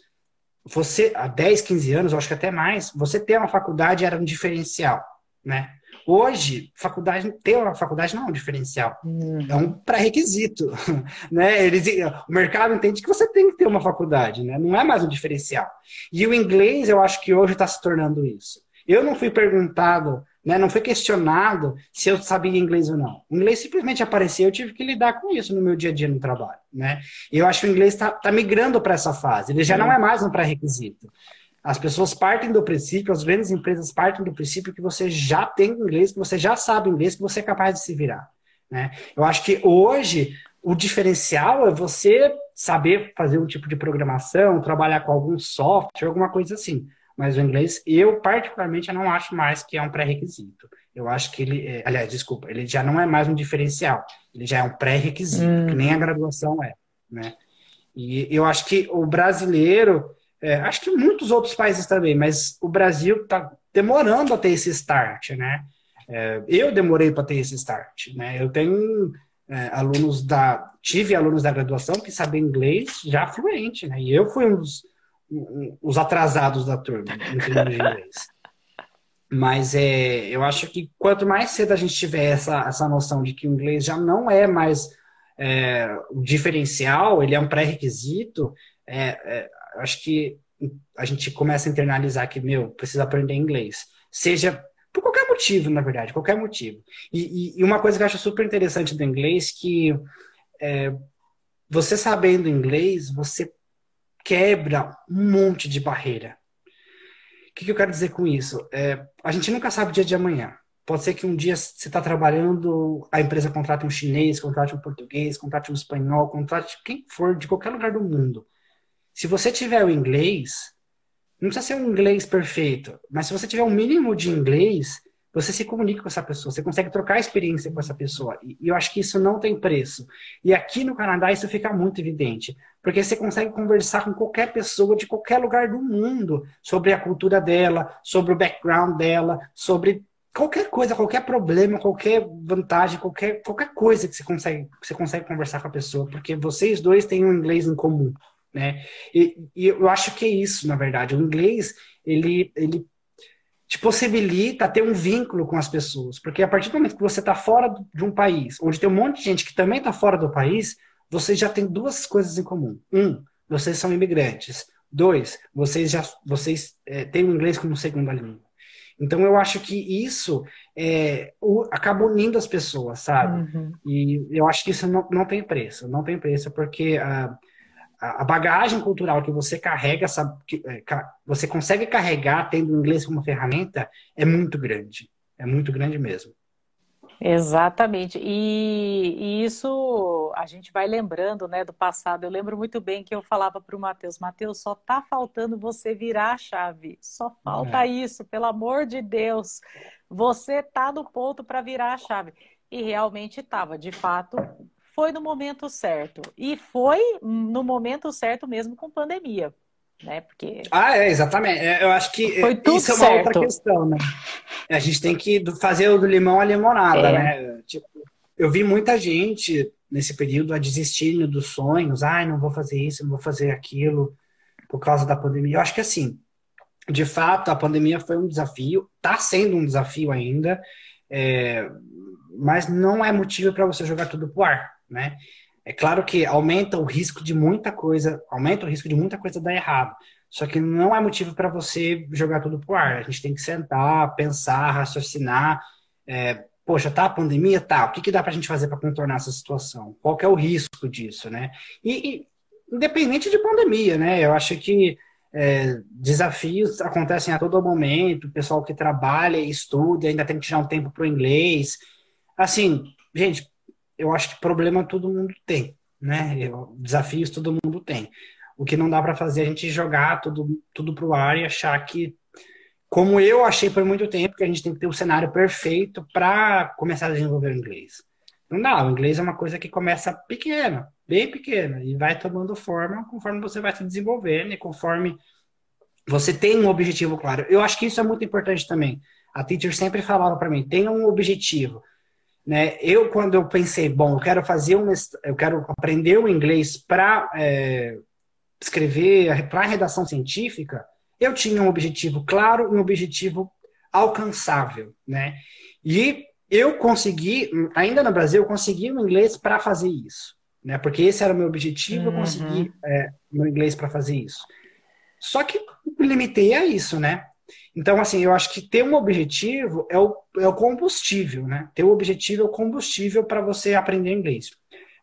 você, há 10, 15 anos, eu acho que até mais, você ter uma faculdade era um diferencial, né? Hoje, faculdade, ter uma faculdade não é um diferencial, uhum. é um pré-requisito, [LAUGHS] né? Eles, o mercado entende que você tem que ter uma faculdade, né? Não é mais um diferencial. E o inglês, eu acho que hoje está se tornando isso. Eu não fui perguntado, né? Não fui questionado se eu sabia inglês ou não. O inglês simplesmente apareceu, eu tive que lidar com isso no meu dia a dia no trabalho, né? E eu acho que o inglês está tá migrando para essa fase. Ele já uhum. não é mais um pré-requisito. As pessoas partem do princípio, as grandes empresas partem do princípio que você já tem inglês, que você já sabe inglês, que você é capaz de se virar. Né? Eu acho que hoje o diferencial é você saber fazer um tipo de programação, trabalhar com algum software, alguma coisa assim. Mas o inglês, eu particularmente não acho mais que é um pré-requisito. Eu acho que ele, é, aliás, desculpa, ele já não é mais um diferencial, ele já é um pré-requisito, hum. que nem a graduação é, né? E eu acho que o brasileiro, é, acho que muitos outros países também, mas o Brasil está demorando a ter esse start, né? É, eu demorei para ter esse start, né? Eu tenho é, alunos da, tive alunos da graduação que sabem inglês já fluente, né? E eu fui um dos os atrasados da turma em termos de inglês. Mas é, eu acho que quanto mais cedo a gente tiver essa, essa noção de que o inglês já não é mais é, o diferencial, ele é um pré-requisito, é, é, acho que a gente começa a internalizar que, meu, precisa aprender inglês. Seja por qualquer motivo, na verdade, qualquer motivo. E, e, e uma coisa que eu acho super interessante do inglês que é, você sabendo inglês, você quebra um monte de barreira. O que, que eu quero dizer com isso? É, a gente nunca sabe o dia de amanhã. Pode ser que um dia você está trabalhando, a empresa contrate um chinês, contrate um português, contrate um espanhol, contrate quem for de qualquer lugar do mundo. Se você tiver o inglês, não precisa ser um inglês perfeito, mas se você tiver um mínimo de inglês, você se comunica com essa pessoa, você consegue trocar experiência com essa pessoa. E eu acho que isso não tem preço. E aqui no Canadá isso fica muito evidente, porque você consegue conversar com qualquer pessoa de qualquer lugar do mundo sobre a cultura dela, sobre o background dela, sobre qualquer coisa, qualquer problema, qualquer vantagem, qualquer, qualquer coisa que você consegue, que você consegue conversar com a pessoa, porque vocês dois têm um inglês em comum né? E, e, eu acho que é isso, na verdade. O inglês, ele, ele te possibilita ter um vínculo com as pessoas, porque a partir do momento que você está fora de um país, onde tem um monte de gente que também está fora do país, você já tem duas coisas em comum. Um, vocês são imigrantes. Dois, vocês já vocês é, têm o inglês como segunda língua. Então eu acho que isso é, o, acaba unindo as pessoas, sabe? Uhum. E eu acho que isso não, não tem preço, não tem preço, porque uh, a bagagem cultural que você carrega, sabe, que, é, você consegue carregar tendo o inglês como ferramenta, é muito grande. É muito grande mesmo. Exatamente. E, e, isso a gente vai lembrando né, do passado. Eu lembro muito bem que eu falava para o Matheus, Matheus, só está faltando você virar a chave. Só falta é. isso, pelo amor de Deus. Você está no ponto para virar a chave. E realmente estava. De fato, foi no momento certo. E foi no momento certo mesmo com pandemia. Né? Porque... Ah, é, exatamente. É, eu acho que foi tudo isso é uma certo. outra questão, né? A gente tem que fazer o do limão a limonada, é. né? Tipo, eu vi muita gente nesse período a desistir dos sonhos. Ai, não vou fazer isso, não vou fazer aquilo por causa da pandemia. Eu acho que assim, de fato, a pandemia foi um desafio, está sendo um desafio ainda, é, mas não é motivo para você jogar tudo pro ar né? É claro que aumenta o risco de muita coisa, aumenta o risco de muita coisa dar errado. Só que não é motivo para você jogar tudo pro ar. A gente tem que sentar, pensar, raciocinar. É, poxa, tá a pandemia? Tá. O que, que dá para a gente fazer para contornar essa situação? Qual é o risco disso, né? E, e, independente de pandemia, né? Eu acho que é, desafios acontecem a todo momento. O pessoal que trabalha estuda ainda tem que tirar um tempo para o inglês. Assim, gente, eu acho que problema todo mundo tem, né? Desafios todo mundo tem. O que não dá para fazer é a gente jogar tudo, tudo pro ar e achar que, como eu achei por muito tempo, que a gente tem que ter o um cenário perfeito para começar a desenvolver o inglês. Não dá, o inglês é uma coisa que começa pequena, bem pequena, e vai tomando forma conforme você vai se desenvolvendo e conforme você tem um objetivo claro. Eu acho que isso é muito importante também. A teacher sempre falava para mim: tenha um objetivo. Né? Eu, quando eu pensei, bom, eu quero fazer um, eu quero aprender o inglês para é, escrever para redação científica, eu tinha um objetivo claro, um objetivo alcançável, né? E eu consegui, ainda no Brasil, eu consegui o inglês para fazer isso, né? Porque esse era o meu objetivo, uhum. eu consegui é, no inglês para fazer isso. Só que me limitei a isso, né? Então, assim, eu acho que ter um objetivo é o, é o combustível, né? Ter um objetivo é o combustível para você aprender inglês.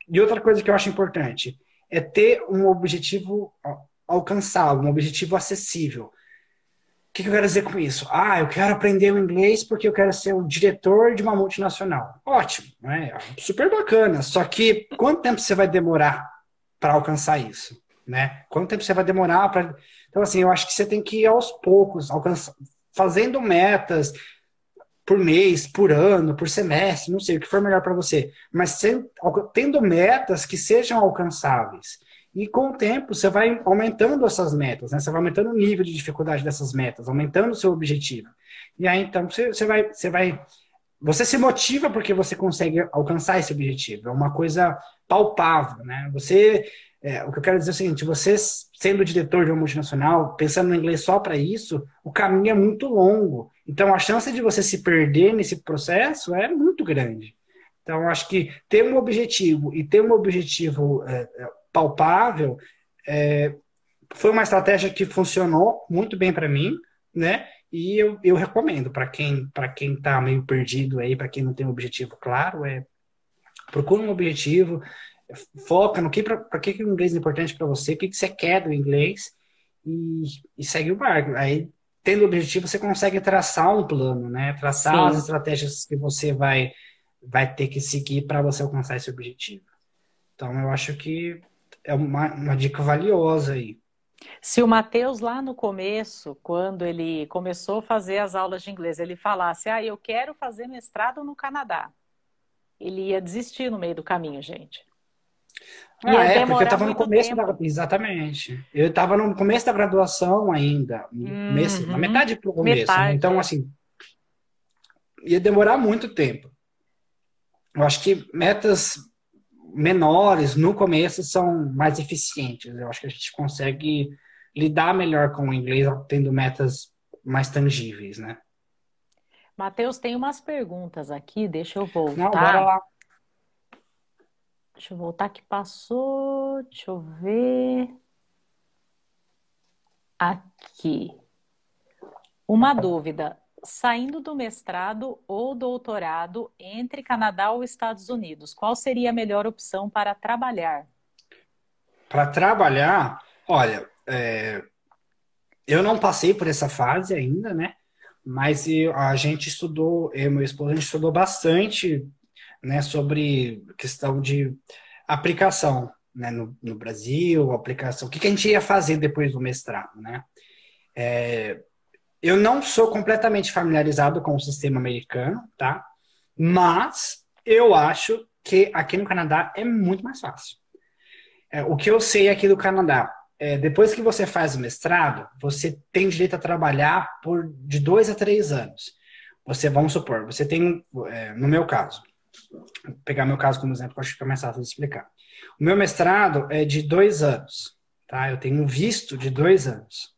E outra coisa que eu acho importante é ter um objetivo alcançável, um objetivo acessível. O que, que eu quero dizer com isso? Ah, eu quero aprender o inglês porque eu quero ser o diretor de uma multinacional. Ótimo, né? super bacana. Só que quanto tempo você vai demorar para alcançar isso? Né? Quanto tempo você vai demorar para. Então, assim, eu acho que você tem que ir aos poucos, alcançar, fazendo metas, por mês, por ano, por semestre, não sei o que for melhor para você, mas sem, tendo metas que sejam alcançáveis. E com o tempo você vai aumentando essas metas, né? Você vai aumentando o nível de dificuldade dessas metas, aumentando o seu objetivo. E aí então você, você vai, você vai, você se motiva porque você consegue alcançar esse objetivo. É uma coisa palpável, né? Você é, o que eu quero dizer é o seguinte: você sendo diretor de uma multinacional, pensando no inglês só para isso, o caminho é muito longo. Então, a chance de você se perder nesse processo é muito grande. Então, acho que ter um objetivo e ter um objetivo é, é palpável é, foi uma estratégia que funcionou muito bem para mim, né? E eu, eu recomendo para quem para quem está meio perdido aí, para quem não tem um objetivo claro, é procura um objetivo, foca no que para que, que o inglês é importante para você, o que, que você quer do inglês e, e segue o barco. Aí, tendo o objetivo, você consegue traçar um plano, né? Traçar Sim. as estratégias que você vai, vai ter que seguir para você alcançar esse objetivo. Então, eu acho que é uma, uma dica valiosa aí. Se o Matheus, lá no começo, quando ele começou a fazer as aulas de inglês, ele falasse, ah, eu quero fazer mestrado no Canadá, ele ia desistir no meio do caminho, gente. Ah, é, porque eu estava no começo tempo. da. Exatamente. Eu estava no começo da graduação ainda. Uhum. Começo, na metade pro começo. Né? Metade? Então, assim. Ia demorar muito tempo. Eu acho que metas menores no começo são mais eficientes. Eu acho que a gente consegue lidar melhor com o inglês tendo metas mais tangíveis, né? Matheus, tem umas perguntas aqui, deixa eu voltar. Não, bora lá. Deixa eu voltar que passou. Deixa eu ver. Aqui. Uma dúvida. Saindo do mestrado ou doutorado entre Canadá ou Estados Unidos, qual seria a melhor opção para trabalhar? Para trabalhar, olha, é, eu não passei por essa fase ainda, né? Mas a gente estudou, eu e meu esposo, a gente estudou bastante né, sobre questão de aplicação né, no, no, Brasil, aplicação, o que, que, a gente ia fazer depois do mestrado, né? É, eu não sou completamente familiarizado com o sistema americano, tá? Mas eu acho que aqui no Canadá é muito mais fácil. É, o que eu sei aqui do Canadá, é, depois que você faz o mestrado, você tem direito a trabalhar por de dois a três anos. Você, vamos supor, você tem, é, no meu caso, pegar meu caso como exemplo, que eu acho que é mais fácil de explicar. O meu mestrado é de dois anos, tá? Eu tenho um visto de dois anos.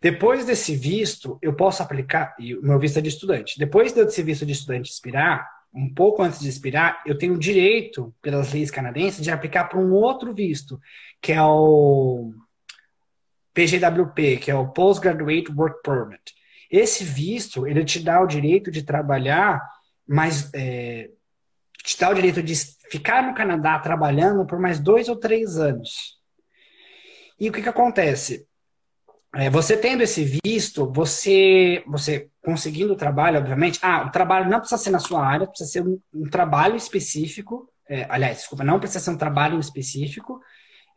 Depois desse visto, eu posso aplicar, e o meu visto é de estudante. Depois desse visto de estudante expirar, um pouco antes de expirar, eu tenho direito, pelas leis canadenses, de aplicar para um outro visto, que é o PGWP, que é o Postgraduate Work Permit. Esse visto, ele te dá o direito de trabalhar mais é, te dá o direito de ficar no Canadá trabalhando por mais dois ou três anos. E o que, que acontece? É, você tendo esse visto, você, você conseguindo o trabalho, obviamente, ah, o trabalho não precisa ser na sua área, precisa ser um, um trabalho específico. É, aliás, desculpa, não precisa ser um trabalho específico.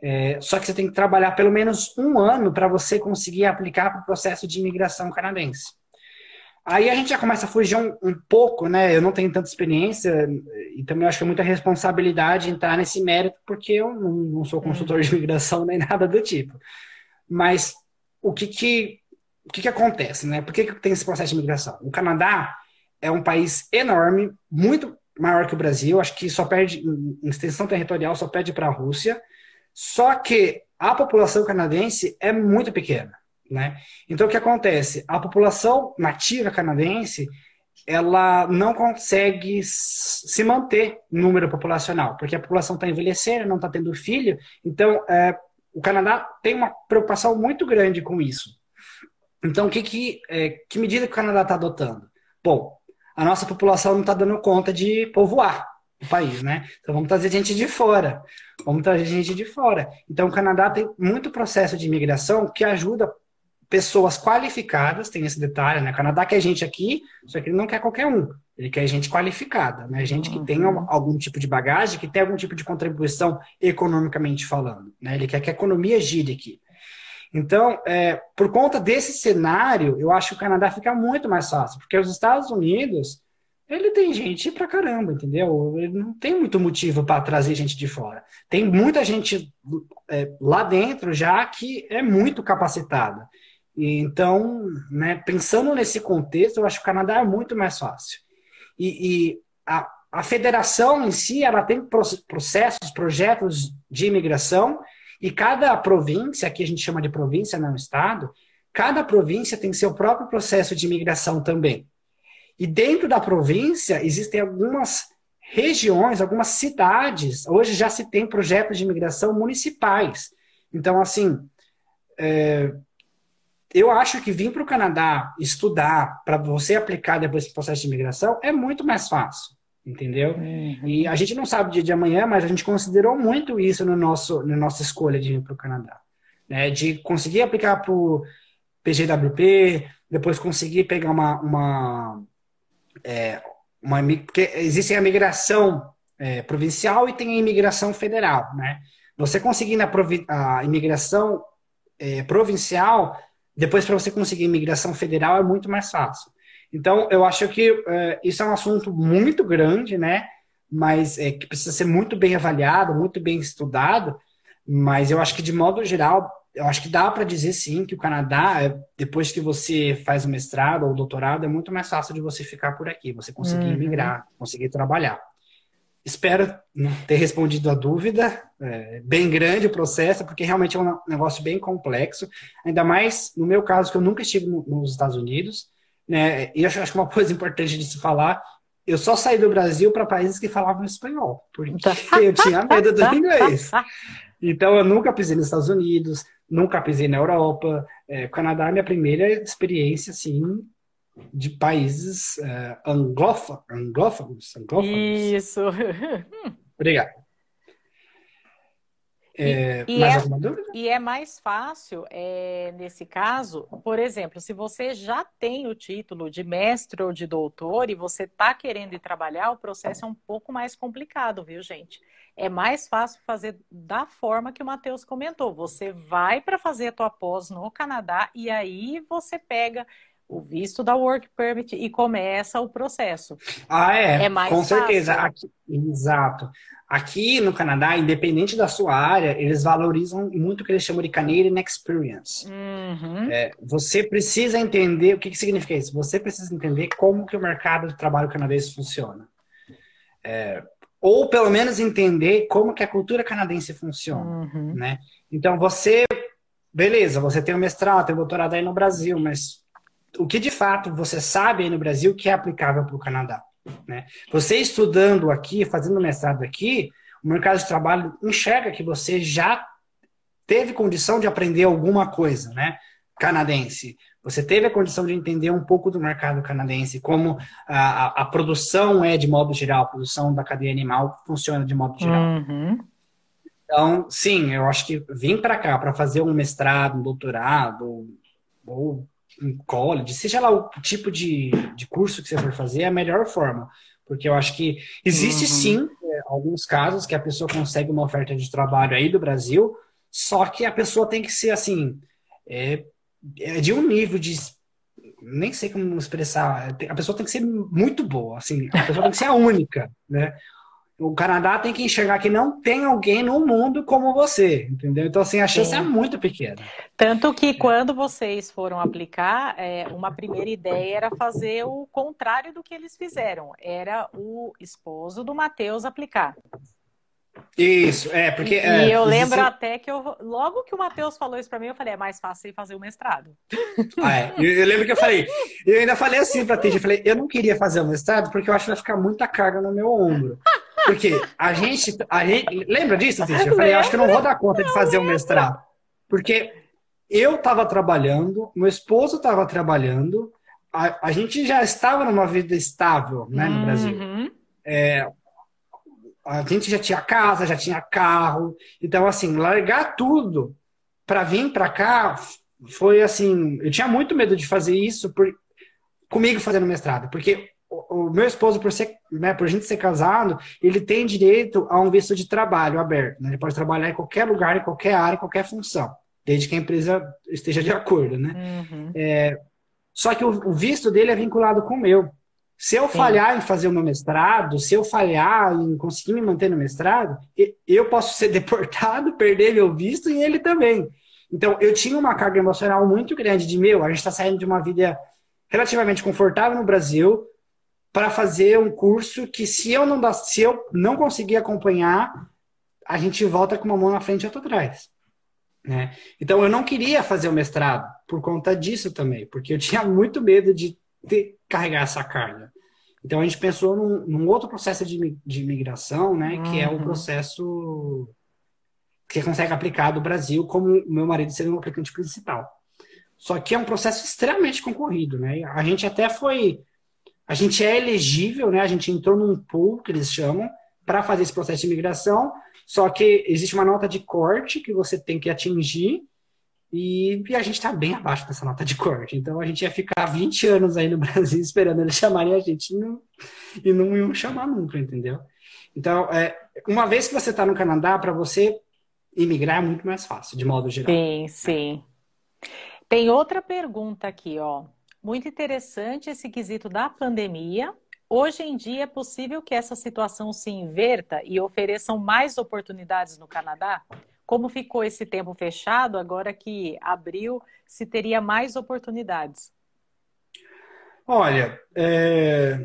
É, só que você tem que trabalhar pelo menos um ano para você conseguir aplicar para o processo de imigração canadense. Aí a gente já começa a fugir um, um, pouco, né? Eu não tenho tanta experiência e também acho que é muita responsabilidade entrar nesse mérito, porque eu não, não sou consultor de imigração nem [LAUGHS] nada do tipo. Mas o que que, o que, que acontece, né? Por que, que tem esse processo de imigração? O Canadá é um país enorme, muito maior que o Brasil, acho que só perde, em extensão territorial, só perde para a Rússia. Só que a população canadense é muito pequena, né? Então o que acontece? A população nativa canadense ela não consegue se manter número populacional, porque a população está envelhecendo, não está tendo filho. Então, é, o Canadá tem uma preocupação muito grande com isso. Então, que, que, é, que medida que o Canadá está adotando? Bom, a nossa população não está dando conta de povoar o país, né? Então, vamos trazer gente de fora. Vamos trazer gente de fora. Então, o Canadá tem muito processo de imigração que ajuda pessoas qualificadas, tem esse detalhe, né? O Canadá quer gente aqui, só que ele não quer qualquer um. Ele quer gente qualificada, né? Gente que tenha uhum. algum tipo de bagagem, que tenha algum tipo de contribuição economicamente falando, né? Ele quer que a economia gire aqui. Então, é, por conta desse cenário, eu acho que o Canadá fica muito mais fácil, porque os Estados Unidos, ele tem gente pra caramba, entendeu? Ele não tem muito motivo para trazer gente de fora. Tem muita gente é, lá dentro já que é muito capacitada. Então, né, pensando nesse contexto, eu acho que o Canadá é muito mais fácil. E, e a, a federação em si, ela tem processos, projetos de imigração, e cada província, aqui a gente chama de província, não estado, cada província tem seu próprio processo de imigração também. E dentro da província existem algumas regiões, algumas cidades. Hoje já se tem projetos de imigração municipais. Então, assim, é, eu acho que vir para o Canadá estudar para você aplicar depois esse processo de imigração é muito mais fácil, entendeu? Uhum. E a gente não sabe o dia de amanhã, mas a gente considerou muito isso no nosso, na nossa escolha de vir para o Canadá. Né? De conseguir aplicar para o PGWP, depois conseguir pegar uma. uma, é, uma porque existe a migração é, provincial e tem a imigração federal, né? Você conseguir na a imigração é, provincial depois, para você conseguir imigração federal, é muito mais fácil. Então, eu acho que uh, isso é um assunto muito grande, né? Mas é, que precisa ser muito bem avaliado, muito bem estudado. Mas eu acho que, de modo geral, eu acho que dá para dizer sim que o Canadá, é, depois que você faz o mestrado ou doutorado, é muito mais fácil de você ficar por aqui, você conseguir uhum. migrar, conseguir trabalhar. Espero ter respondido a dúvida. É bem grande o processo, porque realmente é um negócio bem complexo. Ainda mais no meu caso, que eu nunca estive no, nos Estados Unidos. Né? E acho, acho que uma coisa importante de se falar eu só saí do Brasil para países que falavam espanhol, porque [LAUGHS] eu tinha medo do inglês. Então, eu nunca pisei nos Estados Unidos, nunca pisei na Europa. É, o Canadá é minha primeira experiência, assim, de países uh, anglófonos, anglófonos. Isso. [LAUGHS] Obrigado. É, e, mais é? E é mais fácil, é, nesse caso, por exemplo, se você já tem o título de mestre ou de doutor e você está querendo ir trabalhar, o processo é um pouco mais complicado, viu, gente? É mais fácil fazer da forma que o Matheus comentou. Você vai para fazer a tua pós no Canadá e aí você pega o visto da work permit e começa o processo. Ah, é. é mais com certeza. Aqui, exato. Aqui no Canadá, independente da sua área, eles valorizam muito o que eles chamam de Canadian Experience. Uhum. É, você precisa entender o que, que significa isso. Você precisa entender como que o mercado de trabalho canadense funciona. É, ou pelo menos entender como que a cultura canadense funciona, uhum. né? Então você, beleza, você tem um mestrado, tem um doutorado aí no Brasil, mas o que de fato você sabe aí no Brasil que é aplicável para o Canadá. Né? Você estudando aqui, fazendo mestrado aqui, o mercado de trabalho enxerga que você já teve condição de aprender alguma coisa, né? Canadense. Você teve a condição de entender um pouco do mercado canadense, como a, a, a produção é de modo geral, a produção da cadeia animal funciona de modo geral. Uhum. Então, sim, eu acho que vir para cá para fazer um mestrado, um doutorado, ou em college, seja lá o tipo de, de curso que você for fazer, é a melhor forma. Porque eu acho que existe uhum. sim é, alguns casos que a pessoa consegue uma oferta de trabalho aí do Brasil, só que a pessoa tem que ser assim, é, é de um nível de nem sei como expressar, a pessoa tem que ser muito boa, assim, a pessoa tem que ser a única, né? O Canadá tem que enxergar que não tem alguém no mundo como você, entendeu? Então, assim, a chance é Sim. é muito pequena. Tanto que quando vocês foram aplicar, é, uma primeira ideia era fazer o contrário do que eles fizeram. Era o esposo do Matheus aplicar. Isso, é, porque. E é, eu lembro até que eu, logo que o Matheus falou isso para mim, eu falei, é mais fácil fazer o mestrado. [LAUGHS] Ah, é. eu, eu, lembro que eu falei, eu ainda falei assim pra Titi, eu falei, eu não queria fazer o mestrado porque eu acho que vai ficar muita carga no meu ombro. Porque a gente, a gente lembra disso, Titi? Eu falei, acho que eu não vou dar conta de fazer o mestrado. Porque eu estava trabalhando, meu esposo estava trabalhando, a, a, gente já estava numa vida estável né, no Brasil. Uhum. É, a gente já tinha casa, já tinha carro. Então, assim, largar tudo para vir para cá foi assim. Eu tinha muito medo de fazer isso por, comigo fazendo mestrado, porque o, o meu esposo, por, ser, né, por a gente ser casado, ele tem direito a um visto de trabalho aberto. Né? Ele pode trabalhar em qualquer lugar, em qualquer área, em qualquer função, desde que a empresa esteja de acordo. Né? Uhum. É, só que o, o visto dele é vinculado com o meu. Se eu Sim. falhar em fazer o meu mestrado, se eu falhar em conseguir me manter no mestrado, eu posso ser [LAUGHS] deportado, perder meu visto e ele também. Então, eu tinha uma carga emocional muito grande de meu, a gente está saindo de uma vida relativamente confortável no Brasil para fazer um curso que se eu não se eu não conseguir acompanhar, a gente volta com uma mão na frente e outra atrás. Né? Então, eu não queria fazer o mestrado por conta disso também, porque eu tinha muito medo de ter, carregar essa carga. Então a gente pensou num, num outro processo de, de migração, né, uhum. que é o uhum. processo que consegue aplicar do Brasil como meu marido seria o aplicante principal. Só que é um processo extremamente concorrido, né? A gente até foi, a gente é elegível, né? A gente entrou num pool que eles chamam para fazer esse processo de migração. Só que existe uma nota de corte que você tem que atingir e, e a gente está bem abaixo dessa nota de corte. Então a gente ia ficar 20 anos aí no [LAUGHS] Brasil esperando eles chamarem a gente não, e não iam chamar nunca, entendeu? Então, é, uma vez que você está no Canadá, para você imigrar é muito mais fácil, de modo geral. Sim, sim. Tem outra pergunta aqui, ó. Muito interessante esse quesito da pandemia. Hoje em dia é possível que essa situação se inverta e ofereçam mais oportunidades no Canadá? Como ficou esse tempo fechado, agora que abriu, se teria mais oportunidades? Olha, é...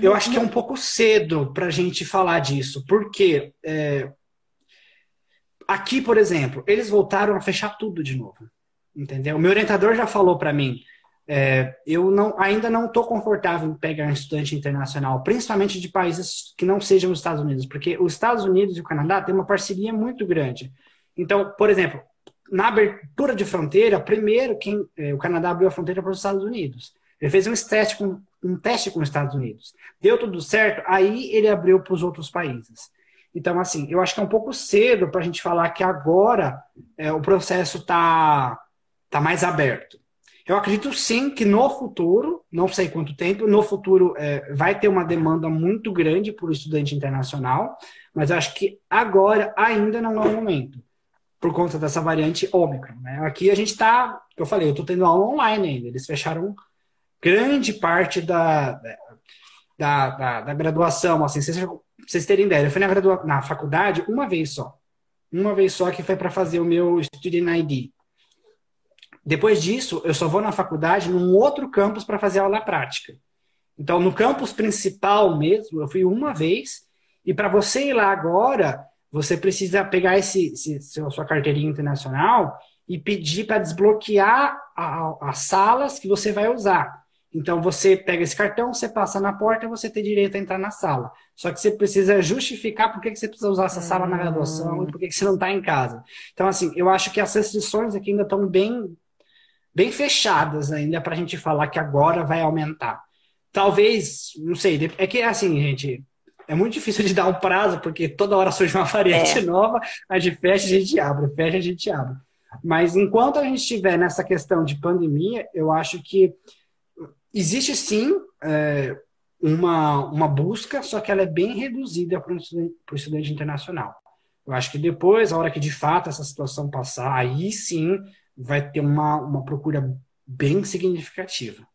eu acho que é um pouco cedo para a gente falar disso, porque é... aqui, por exemplo, eles voltaram a fechar tudo de novo, entendeu? Meu orientador já falou para mim, é, eu não, ainda não estou confortável em pegar um estudante internacional, principalmente de países que não sejam os Estados Unidos, porque os Estados Unidos e o Canadá têm uma parceria muito grande. Então, por exemplo, na abertura de fronteira, primeiro quem, é, o Canadá abriu a fronteira para os Estados Unidos. Ele fez um teste com um teste com os Estados Unidos. Deu tudo certo, aí ele abriu para os outros países. Então, assim, eu acho que é um pouco cedo para a gente falar que agora é, o processo está tá mais aberto. Eu acredito sim que no futuro, não sei quanto tempo, no futuro é, vai ter uma demanda muito grande por estudante internacional, mas acho que agora ainda não é o momento, por conta dessa variante Ômicron. Né? Aqui a gente está, eu falei, eu estou tendo aula online ainda, eles fecharam grande parte da, da, da, da graduação, assim, vocês, vocês terem ideia, eu fui na, gradua, na faculdade uma vez só, uma vez só que foi para fazer o meu Student ID. Depois disso, eu só vou na faculdade num outro campus para fazer aula prática. Então, no campus principal mesmo, eu fui uma vez, e para você ir lá agora, você precisa pegar esse, esse sua carteirinha internacional e pedir para desbloquear as salas que você vai usar. Então, você pega esse cartão, você passa na porta, você tem direito a entrar na sala. Só que você precisa justificar por que, você precisa usar essa sala na graduação e por que você não está em casa. Então, assim, eu acho que as restrições aqui ainda estão bem bem fechadas ainda para a gente falar que agora vai aumentar. Talvez, não sei, é que assim, gente, é muito difícil de dar um prazo, porque toda hora surge uma [LAUGHS] variante é. nova, a gente fecha, a gente abre, fecha, a gente abre. Mas enquanto a gente estiver nessa questão de pandemia, eu acho que existe sim é, uma, uma busca, só que ela é bem reduzida para o estudante, estudante internacional. Eu acho que depois, a hora que de fato essa situação passar, aí sim vai ter uma, uma procura bem significativa.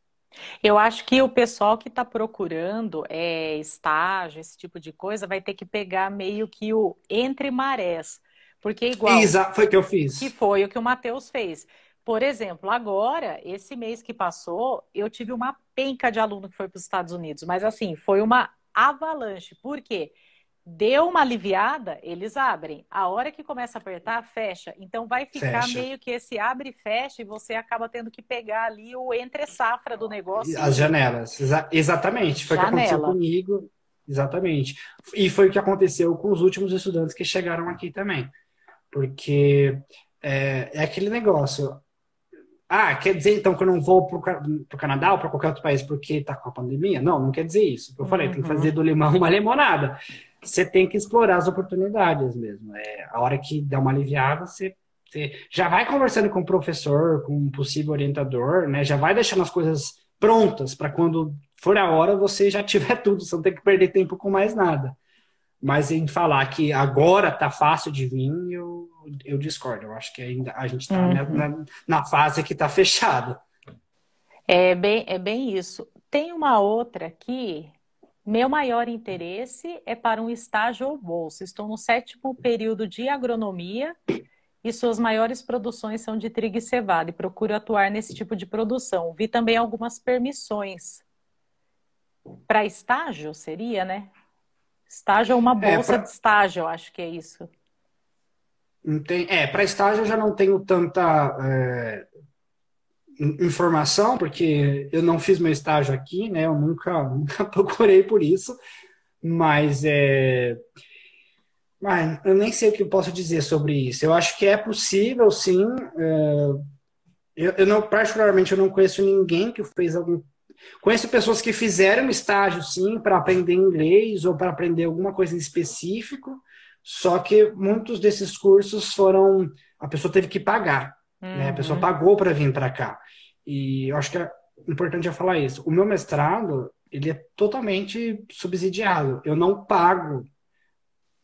Eu acho que o pessoal que está procurando é, estágio, esse tipo de coisa, vai ter que pegar meio que o entre marés. Porque igual. Exato, foi o que eu fiz. Que foi o que o Matheus fez. Por exemplo, agora, esse mês que passou, eu tive uma penca de aluno que foi para os Estados Unidos, mas assim, foi uma avalanche. Por quê? Deu uma aliviada, eles abrem. A hora que começa a apertar, fecha. Então vai ficar fecha. meio que esse abre e fecha e você acaba tendo que pegar ali o entre safra do negócio. As janelas. Exa exatamente. Foi o que aconteceu comigo. Exatamente. E foi o que aconteceu com os últimos estudantes que chegaram aqui também. Porque é, é aquele negócio. Ah, quer dizer então que eu não vou para o Canadá ou para qualquer outro país porque está com a pandemia? Não, não quer dizer isso. Eu falei, uhum. tem que fazer do limão uma limonada. Você tem que explorar as oportunidades mesmo. É, a hora que dá uma aliviada, você, você já vai conversando com o professor, com um possível orientador, né? Já vai deixando as coisas prontas para quando for a hora você já tiver [LAUGHS] tudo, você não tem que perder tempo com mais nada. Mas em falar que agora tá fácil de vir, eu, eu discordo. Eu acho que ainda a gente está uhum. na, na, fase que está fechada. É bem, é bem isso. Tem uma outra aqui. Meu maior interesse é para um estágio ou bolsa. Estou no sétimo período de agronomia e suas maiores produções são de trigo e cevada e procuro atuar nesse tipo de produção. Vi também algumas permissões. Para estágio seria, né? Estágio é uma bolsa é, pra... de estágio, eu acho que é isso. Tem, é, para estágio eu já não tenho tanta é, informação, porque eu não fiz meu estágio aqui, né? Eu nunca, [LAUGHS] nunca procurei por isso, mas é. Mas eu nem sei o que eu posso dizer sobre isso. Eu acho que é possível, sim. É, eu, eu não, particularmente, eu não conheço ninguém que fez algum Conheço pessoas que fizeram estágio, sim, para aprender inglês ou para aprender alguma coisa em específico, só que muitos desses cursos foram. A pessoa teve que pagar, uhum. né? A pessoa uhum. pagou para vir para cá. E eu acho que é importante eu falar isso. O meu mestrado, ele é totalmente subsidiado. Eu não pago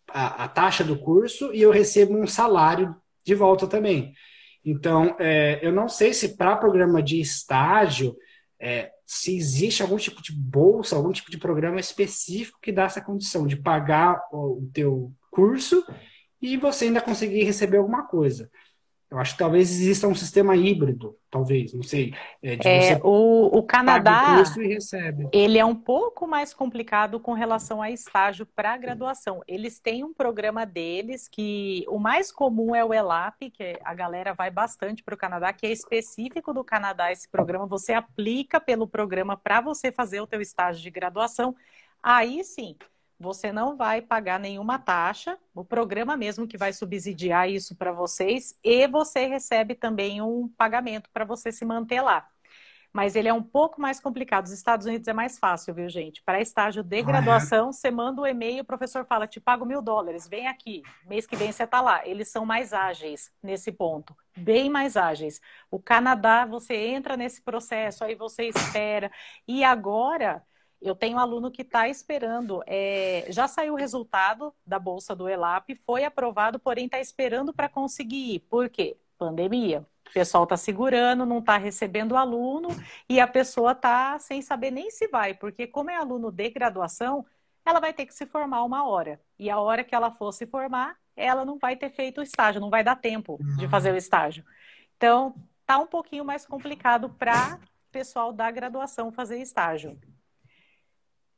a, a taxa do curso e eu recebo um salário de volta também. Então, é, eu não sei se para programa de estágio é, se existe algum tipo de bolsa, algum tipo de programa específico que dá essa condição de pagar o teu curso e você ainda conseguir receber alguma coisa. Eu acho que talvez exista um sistema híbrido, talvez, não sei. É, é o, o Canadá, o ele é um pouco mais complicado com relação a estágio para graduação. Eles têm um programa deles que o mais comum é o ELAP, que a galera vai bastante para o Canadá, que é específico do Canadá esse programa. Você aplica pelo programa para você fazer o teu estágio de graduação. Aí sim, você não vai pagar nenhuma taxa, o programa mesmo que vai subsidiar isso para vocês, e você recebe também um pagamento para você se manter lá. Mas ele é um pouco mais complicado. Os Estados Unidos é mais fácil, viu, gente? Para estágio de graduação, ah, é? você manda o um e-mail, o professor fala: te pago mil dólares, vem aqui. Mês que vem você está lá. Eles são mais ágeis nesse ponto, bem mais ágeis. O Canadá, você entra nesse processo, aí você espera. E agora eu tenho um aluno que está esperando, é, já saiu o resultado da bolsa do ELAP, foi aprovado, porém está esperando para conseguir ir. Por quê? Pandemia. O pessoal está segurando, não está recebendo o aluno e a pessoa está sem saber nem se vai, porque como é aluno de graduação, ela vai ter que se formar uma hora. E a hora que ela for se formar, ela não vai ter feito o estágio, não vai dar tempo uhum. de fazer o estágio. Então, tá um pouquinho mais complicado para pessoal da graduação fazer estágio.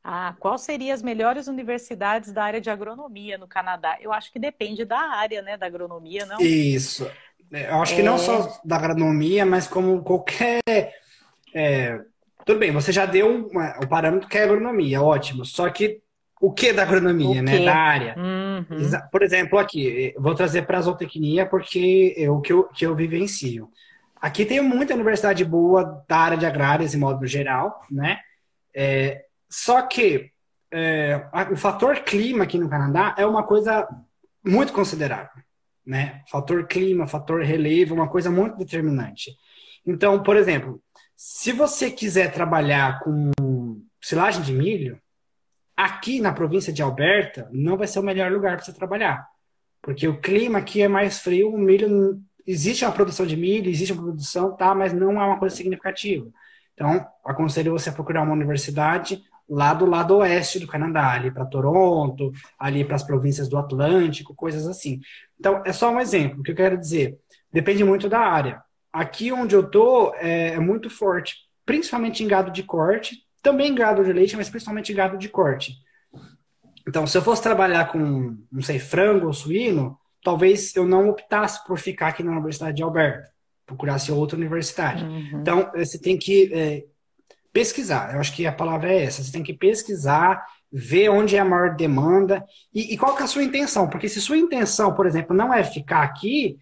Ah, qual seriam as melhores universidades da área de agronomia no Canadá? Eu acho que depende da área, né, da agronomia, não? Isso. É, eu acho que é... não só da agronomia, mas como qualquer. É... Tudo bem, você já deu uma, o parâmetro que é agronomia, ótimo. Só que o que da agronomia, né? Da área. Uhum. Por exemplo, aqui, vou trazer para a zootecnia porque é o que eu, que eu vivencio. Aqui tem muita universidade boa da área de agrárias, em modo geral, né? É, só que é, o fator clima aqui no Canadá é uma coisa muito considerável, né? Fator clima, fator relevo, uma coisa muito determinante. Então, por exemplo, se você quiser trabalhar com silagem de milho, aqui na província de Alberta não vai ser o melhor lugar para você trabalhar, porque o clima aqui é mais frio, o milho existe uma produção de milho, existe uma produção, tá, mas não é uma coisa significativa. Então, aconselho você a procurar uma universidade lá do lado oeste do Canadá, ali para Toronto, ali para as províncias do Atlântico, coisas assim. Então, é só um exemplo. O que eu quero dizer? Depende muito da área. Aqui onde eu tô é, é muito forte, principalmente em gado de corte, também em gado de leite, mas principalmente em gado de corte. Então, se eu fosse trabalhar com, não sei, frango ou suíno, talvez eu não optasse por ficar aqui na Universidade de Alberta, procurasse outra universidade. Uhum. Então, você tem que é, pesquisar. Eu acho que a palavra é essa. Você tem que pesquisar, ver onde é a maior demanda e, e qual que é a sua intenção. Porque se sua intenção, por exemplo, não é ficar aqui,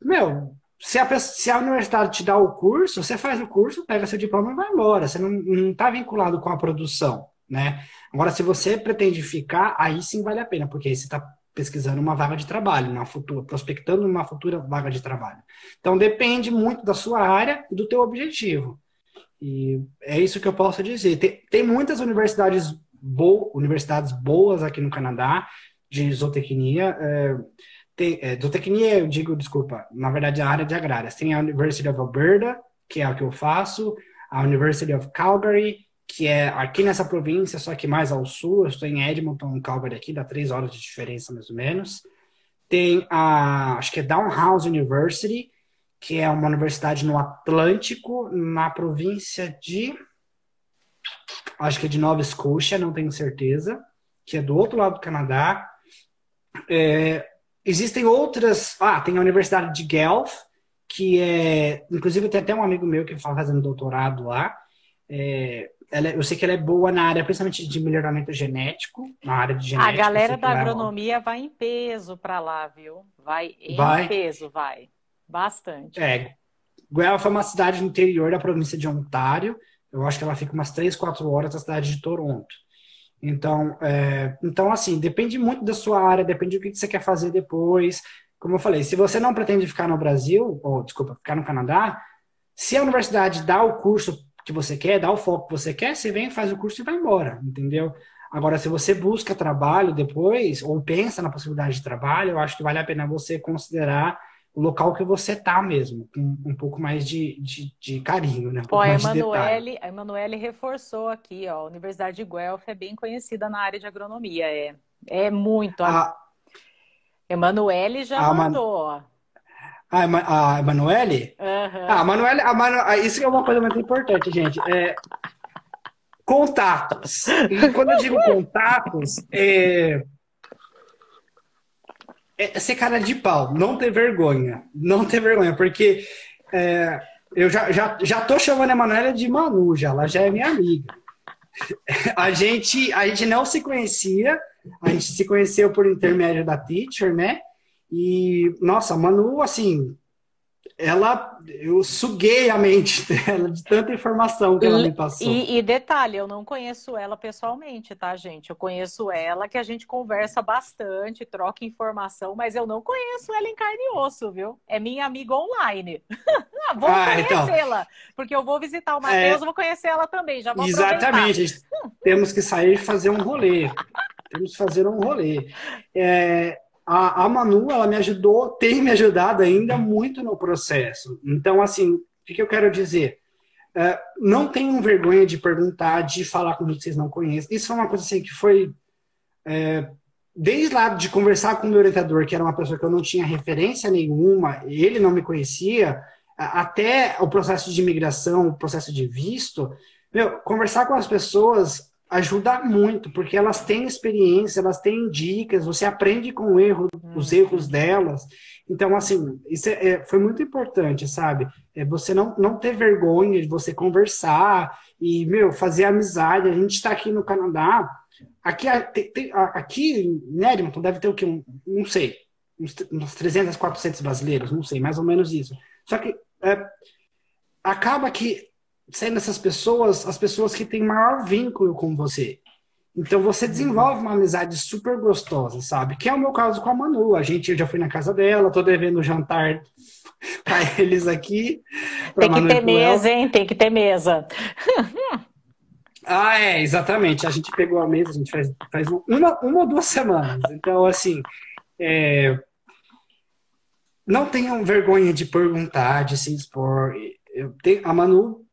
meu, se a, se a universidade te dá o curso, você faz o curso, pega seu diploma e vai embora. Você não está vinculado com a produção, né? Agora, se você pretende ficar, aí sim vale a pena, porque aí você está pesquisando uma vaga de trabalho, na futura, prospectando uma futura vaga de trabalho. Então, depende muito da sua área e do teu objetivo. E é isso que eu posso dizer. Tem, tem muitas universidades, bo universidades boas aqui no Canadá, de zootecnia. É, tem, é, zootecnia, eu digo, desculpa, na verdade, a área de agrárias. Tem a University of Alberta, que é o que eu faço, a University of Calgary, que é aqui nessa província, só que mais ao sul. Eu estou em Edmonton, Calgary aqui, dá três horas de diferença mais ou menos. Tem a, acho que é Downhouse University, que é uma universidade no Atlântico, na província de, acho que é de Nova Scotia, não tenho certeza, que é do outro lado do Canadá. É, existem outras. Ah, tem a Universidade de Guelph, que é. Inclusive, tem até um amigo meu que está fazendo doutorado lá. É, ela, é, eu sei que ela é boa na área, principalmente de melhoramento genético, na área de genética. A galera da agronomia é... vai em peso para lá, viu? Vai em vai. peso, vai. Bastante. É. Guelph é uma cidade no interior da província de Ontário. Eu acho que ela fica umas 3, 4 horas da cidade de Toronto. Então, é, então, assim, depende muito da sua área, depende do que você quer fazer depois. Como eu falei, se você não pretende ficar no Brasil, ou desculpa, ficar no Canadá, se a universidade dá o curso que você quer, dá o foco que você quer, você vem, faz o curso e vai embora, entendeu? Agora, se você busca trabalho depois, ou pensa na possibilidade de trabalho, eu acho que vale a pena você considerar o local que você tá mesmo, com um pouco mais de, de, de carinho, né? Um Pô, a Emanuele, a Emanuele reforçou aqui, ó, a Universidade de Guelph é bem conhecida na área de agronomia, é, é muito. A... Emanuele já a mandou, Man... ó. A, a Emanuele? Uhum. Ah, a Emanuele, a Manu... Isso é uma coisa muito importante, gente. É... Contatos. E quando eu digo contatos, é é, ser cara de pau, não ter vergonha. Não ter vergonha, porque é, eu já, já, já tô chamando a Emanuela de Manu, já, ela já é minha amiga. [LAUGHS] A gente, a gente não se conhecia, a gente se conheceu por intermédio da teacher, né? E, nossa, a Manu, assim, ela eu suguei a mente [LAUGHS] dela de tanta informação que ela me passou. E, e, detalhe, eu não conheço ela pessoalmente, tá, gente? Eu conheço ela, que a gente conversa bastante, troca informação, mas eu não conheço ela em carne e osso, viu? É minha amiga online. [LAUGHS] vou ah, então. conhecê-la, então, porque eu vou visitar o Matheus, é... vou conhecer ela também. Já vou Exatamente. Temos que sair e fazer um rolê. Temos que fazer um rolê. É, a, a Manu, ela me ajudou, tem me ajudado ainda muito no processo. Então, assim, o que, que eu quero dizer? Uh, não tenham vergonha de perguntar, de falar com que vocês não conhecem. Isso foi uma coisa assim que foi. É, desde lá de conversar com o meu orientador, que era uma pessoa que eu não tinha referência nenhuma, ele não me conhecia, até o processo de imigração, o processo de visto, meu, conversar com as pessoas ajuda muito, porque elas têm experiência, elas têm dicas, você aprende com o erro, os uhum. erros delas. Então, assim, isso é, é, foi muito importante, sabe? É você não, não ter vergonha de você conversar e, meu, fazer amizade. A gente está aqui no Canadá, aqui, aqui em Edmonton deve ter o quê? Um, não sei, uns, uns 300, 400 brasileiros, não sei, mais ou menos isso. Só que é, acaba que sendo essas pessoas as pessoas que têm maior vínculo com você. Então você desenvolve uma amizade super gostosa, sabe? Que é o meu caso com a Manu. A gente eu já fui na casa dela, tô devendo jantar [LAUGHS] para eles aqui. Tem que ter mesa, hein? Tem que ter mesa. ah, é, exatamente. A gente pegou a mesa, a gente faz, faz uma, uma ou duas semanas. Então, assim, é... não tenham vergonha de perguntar, de se expor. Eu tenho, a Manu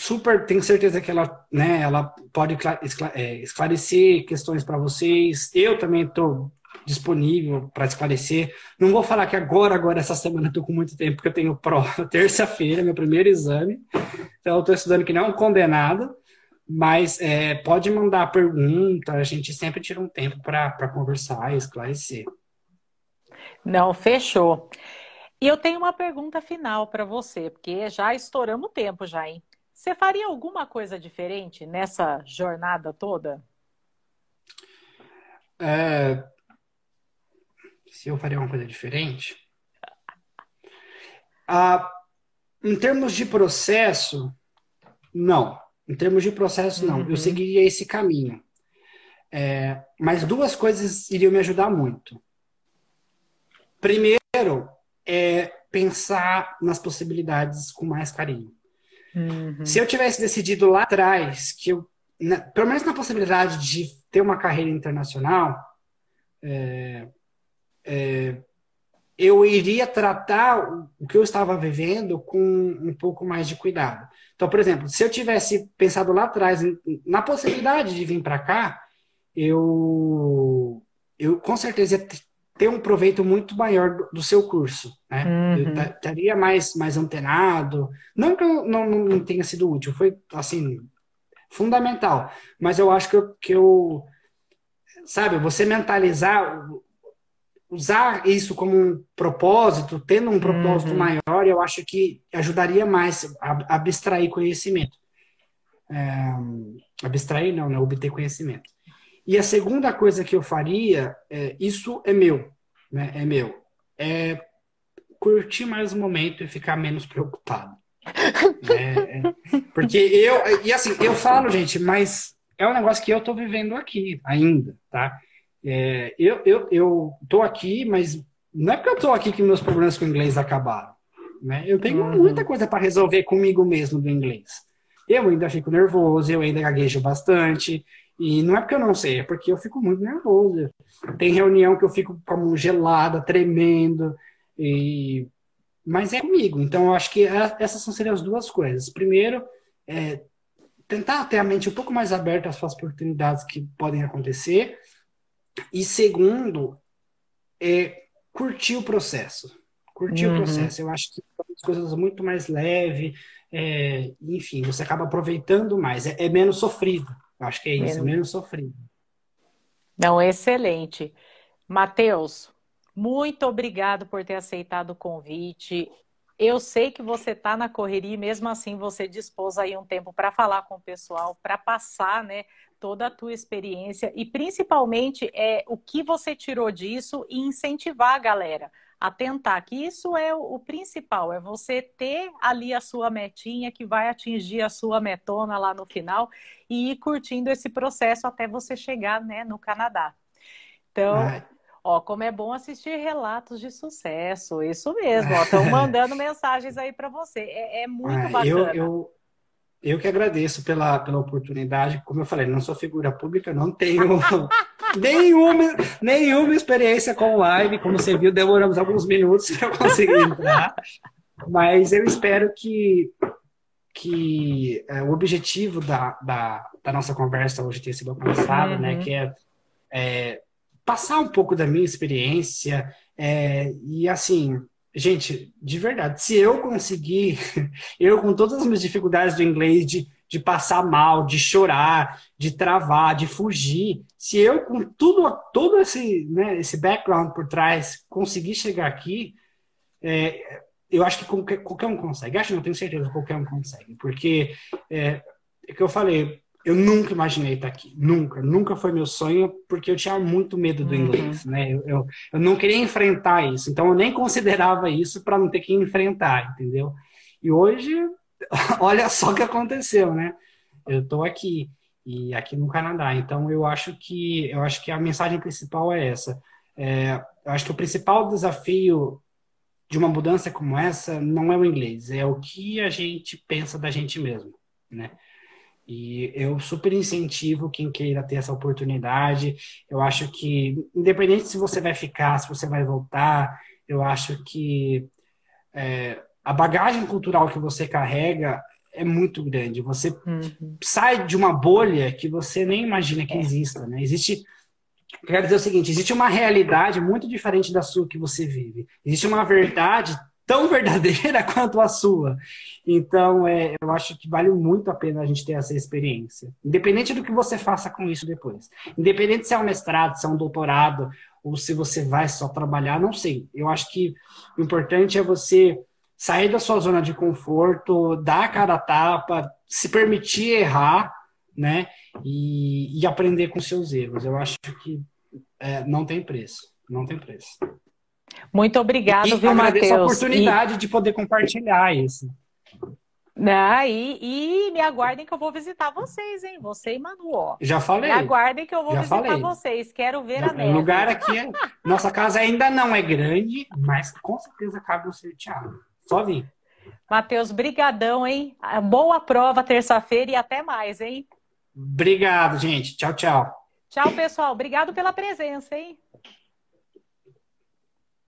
super, tenho certeza que ela, né, ela pode é, esclarecer questões para vocês. Eu também estou disponível para esclarecer. Não vou falar que agora, agora, essa semana, estou com muito tempo, porque eu tenho prova [LAUGHS] terça-feira, meu primeiro exame. Então, eu estou estudando que não é um condenado. Mas é, pode mandar pergunta, a gente sempre tira um tempo para conversar e esclarecer. Não, fechou. E eu tenho uma pergunta final para você, porque já estouramos o tempo já, hein? Você faria alguma coisa diferente nessa jornada toda? É... Se eu faria uma coisa diferente? Ah, em termos de processo, não. Em termos de processo, não. Uhum. Eu seguiria esse caminho. É, mas duas coisas iriam me ajudar muito. Primeiro, é pensar nas possibilidades com mais carinho. Uhum. Se eu tivesse decidido lá atrás que eu, na, pelo menos na possibilidade de ter uma carreira internacional, é, é, eu iria tratar o que eu estava vivendo com um pouco mais de cuidado. Então, por exemplo, se eu tivesse pensado lá atrás na possibilidade de vir para cá, eu, eu com certeza ter um proveito muito maior do, do seu curso. Né? Uhum. Eu estaria mais, mais antenado. Não que eu não, não tenha sido útil, foi assim fundamental. Mas eu acho que eu, que eu sabe, você mentalizar usar isso como um propósito, tendo um propósito uhum. maior, eu acho que ajudaria mais a, abstrair conhecimento. É, abstrair não, né? Obter conhecimento. E a segunda coisa que eu faria, é, isso é meu, né? É meu. É curtir mais o momento e ficar menos preocupado. é, é, porque eu, e assim, eu falo, gente, mas é um negócio que eu tô vivendo aqui ainda, tá? É, eu, eu, eu tô aqui, mas não é porque eu tô aqui que meus problemas com o inglês acabaram. Né? Eu tenho uhum. muita coisa para resolver comigo mesmo do inglês. Eu ainda fico nervoso, eu ainda gaguejo bastante. E não é porque eu não sei, é porque eu fico muito nervoso. Tem reunião que eu fico como gelada, tremendo. E... Mas é comigo. Então, eu acho que é, essas seriam as duas coisas. Primeiro, é tentar ter a mente um pouco mais aberta às oportunidades que podem acontecer. E segundo, é curtir o processo. Curtir uhum. o processo. Eu acho que as coisas muito mais leve, é, enfim, você acaba aproveitando mais. É, é menos sofrido. Acho que é isso, menos, menos sofrido. Não, excelente. Matheus, muito obrigado por ter aceitado o convite. Eu sei que você está na correria e mesmo assim você dispôs aí um tempo para falar com o pessoal, para passar, né, toda a tua experiência e principalmente é o que você tirou disso e incentivar a galera a tentar, que isso é o, principal, é você ter ali a sua metinha que vai atingir a sua metona lá no final e ir curtindo esse processo até você chegar, né, no Canadá. Então, Ai. ó, como é bom assistir relatos de sucesso, isso mesmo, estão [LAUGHS] mandando mensagens aí para você, é, é muito Ai, bacana. Eu, eu eu que agradeço pela, pela oportunidade. Como eu falei, não sou figura pública, não tenho [LAUGHS] nenhuma, nenhuma experiência com live. Como você viu, demoramos alguns minutos para conseguir entrar. Mas eu espero que, que é, o objetivo da, da, da, nossa conversa hoje tenha sido alcançado, né? uhum. né? Que é, é, passar um pouco da minha experiência é, e, assim, Gente, de verdade, se eu conseguir, [LAUGHS] eu com todas as minhas dificuldades do inglês, de, de passar mal, de chorar, de travar, de fugir, se eu com tudo, todo esse, né, esse background por trás conseguir chegar aqui, é, eu acho que qualquer, qualquer um consegue. Acho, não tenho certeza que qualquer um consegue, porque é, é que eu falei, eu nunca imaginei estar aqui, nunca, nunca foi meu sonho, porque eu tinha muito medo do uhum. inglês, né? Eu, eu, eu, não queria enfrentar isso, então eu nem considerava isso para não ter que enfrentar, entendeu? E hoje, [LAUGHS] olha só o que aconteceu, né? Eu estou aqui e aqui no Canadá, então eu acho que eu acho que a mensagem principal é essa. É, eu acho que o principal desafio de uma mudança como essa não é o inglês, é o que a gente pensa da gente mesmo, né? E eu super incentivo quem queira ter essa oportunidade. Eu acho que, independente se você vai ficar, se você vai voltar, eu acho que é, a bagagem cultural que você carrega é muito grande. Você uhum. sai de uma bolha que você nem imagina que é. exista. Né? Existe. Quero dizer o seguinte: existe uma realidade muito diferente da sua que você vive. Existe uma verdade tão verdadeira [LAUGHS] quanto a sua. Então, é, eu acho que vale muito a pena a gente ter essa experiência. Independente do que você faça com isso depois. Independente se é um mestrado, se é um doutorado, ou se você vai só trabalhar, não sei. Eu acho que o importante é você sair da sua zona de conforto, dar a cara a tapa, se permitir errar, né? E, e aprender com seus erros. Eu acho que é, não tem preço. Não tem preço. Muito obrigado, e viu, Matheus? a oportunidade e... de poder compartilhar isso. Ah, e, e, me aguardem que eu vou visitar vocês, hein? Você e Manu, ó. Já falei. Me aguardem que eu vou visitar falei. vocês. Quero ver Já, a neve. O lugar aqui, é... nossa casa ainda não é grande, mas com certeza cabe o seu Thiago. Só vir. Matheus, brigadão, hein? Boa prova terça-feira e até mais, hein? Obrigado, gente. Tchau, tchau. Tchau, pessoal. Obrigado pela presença, hein?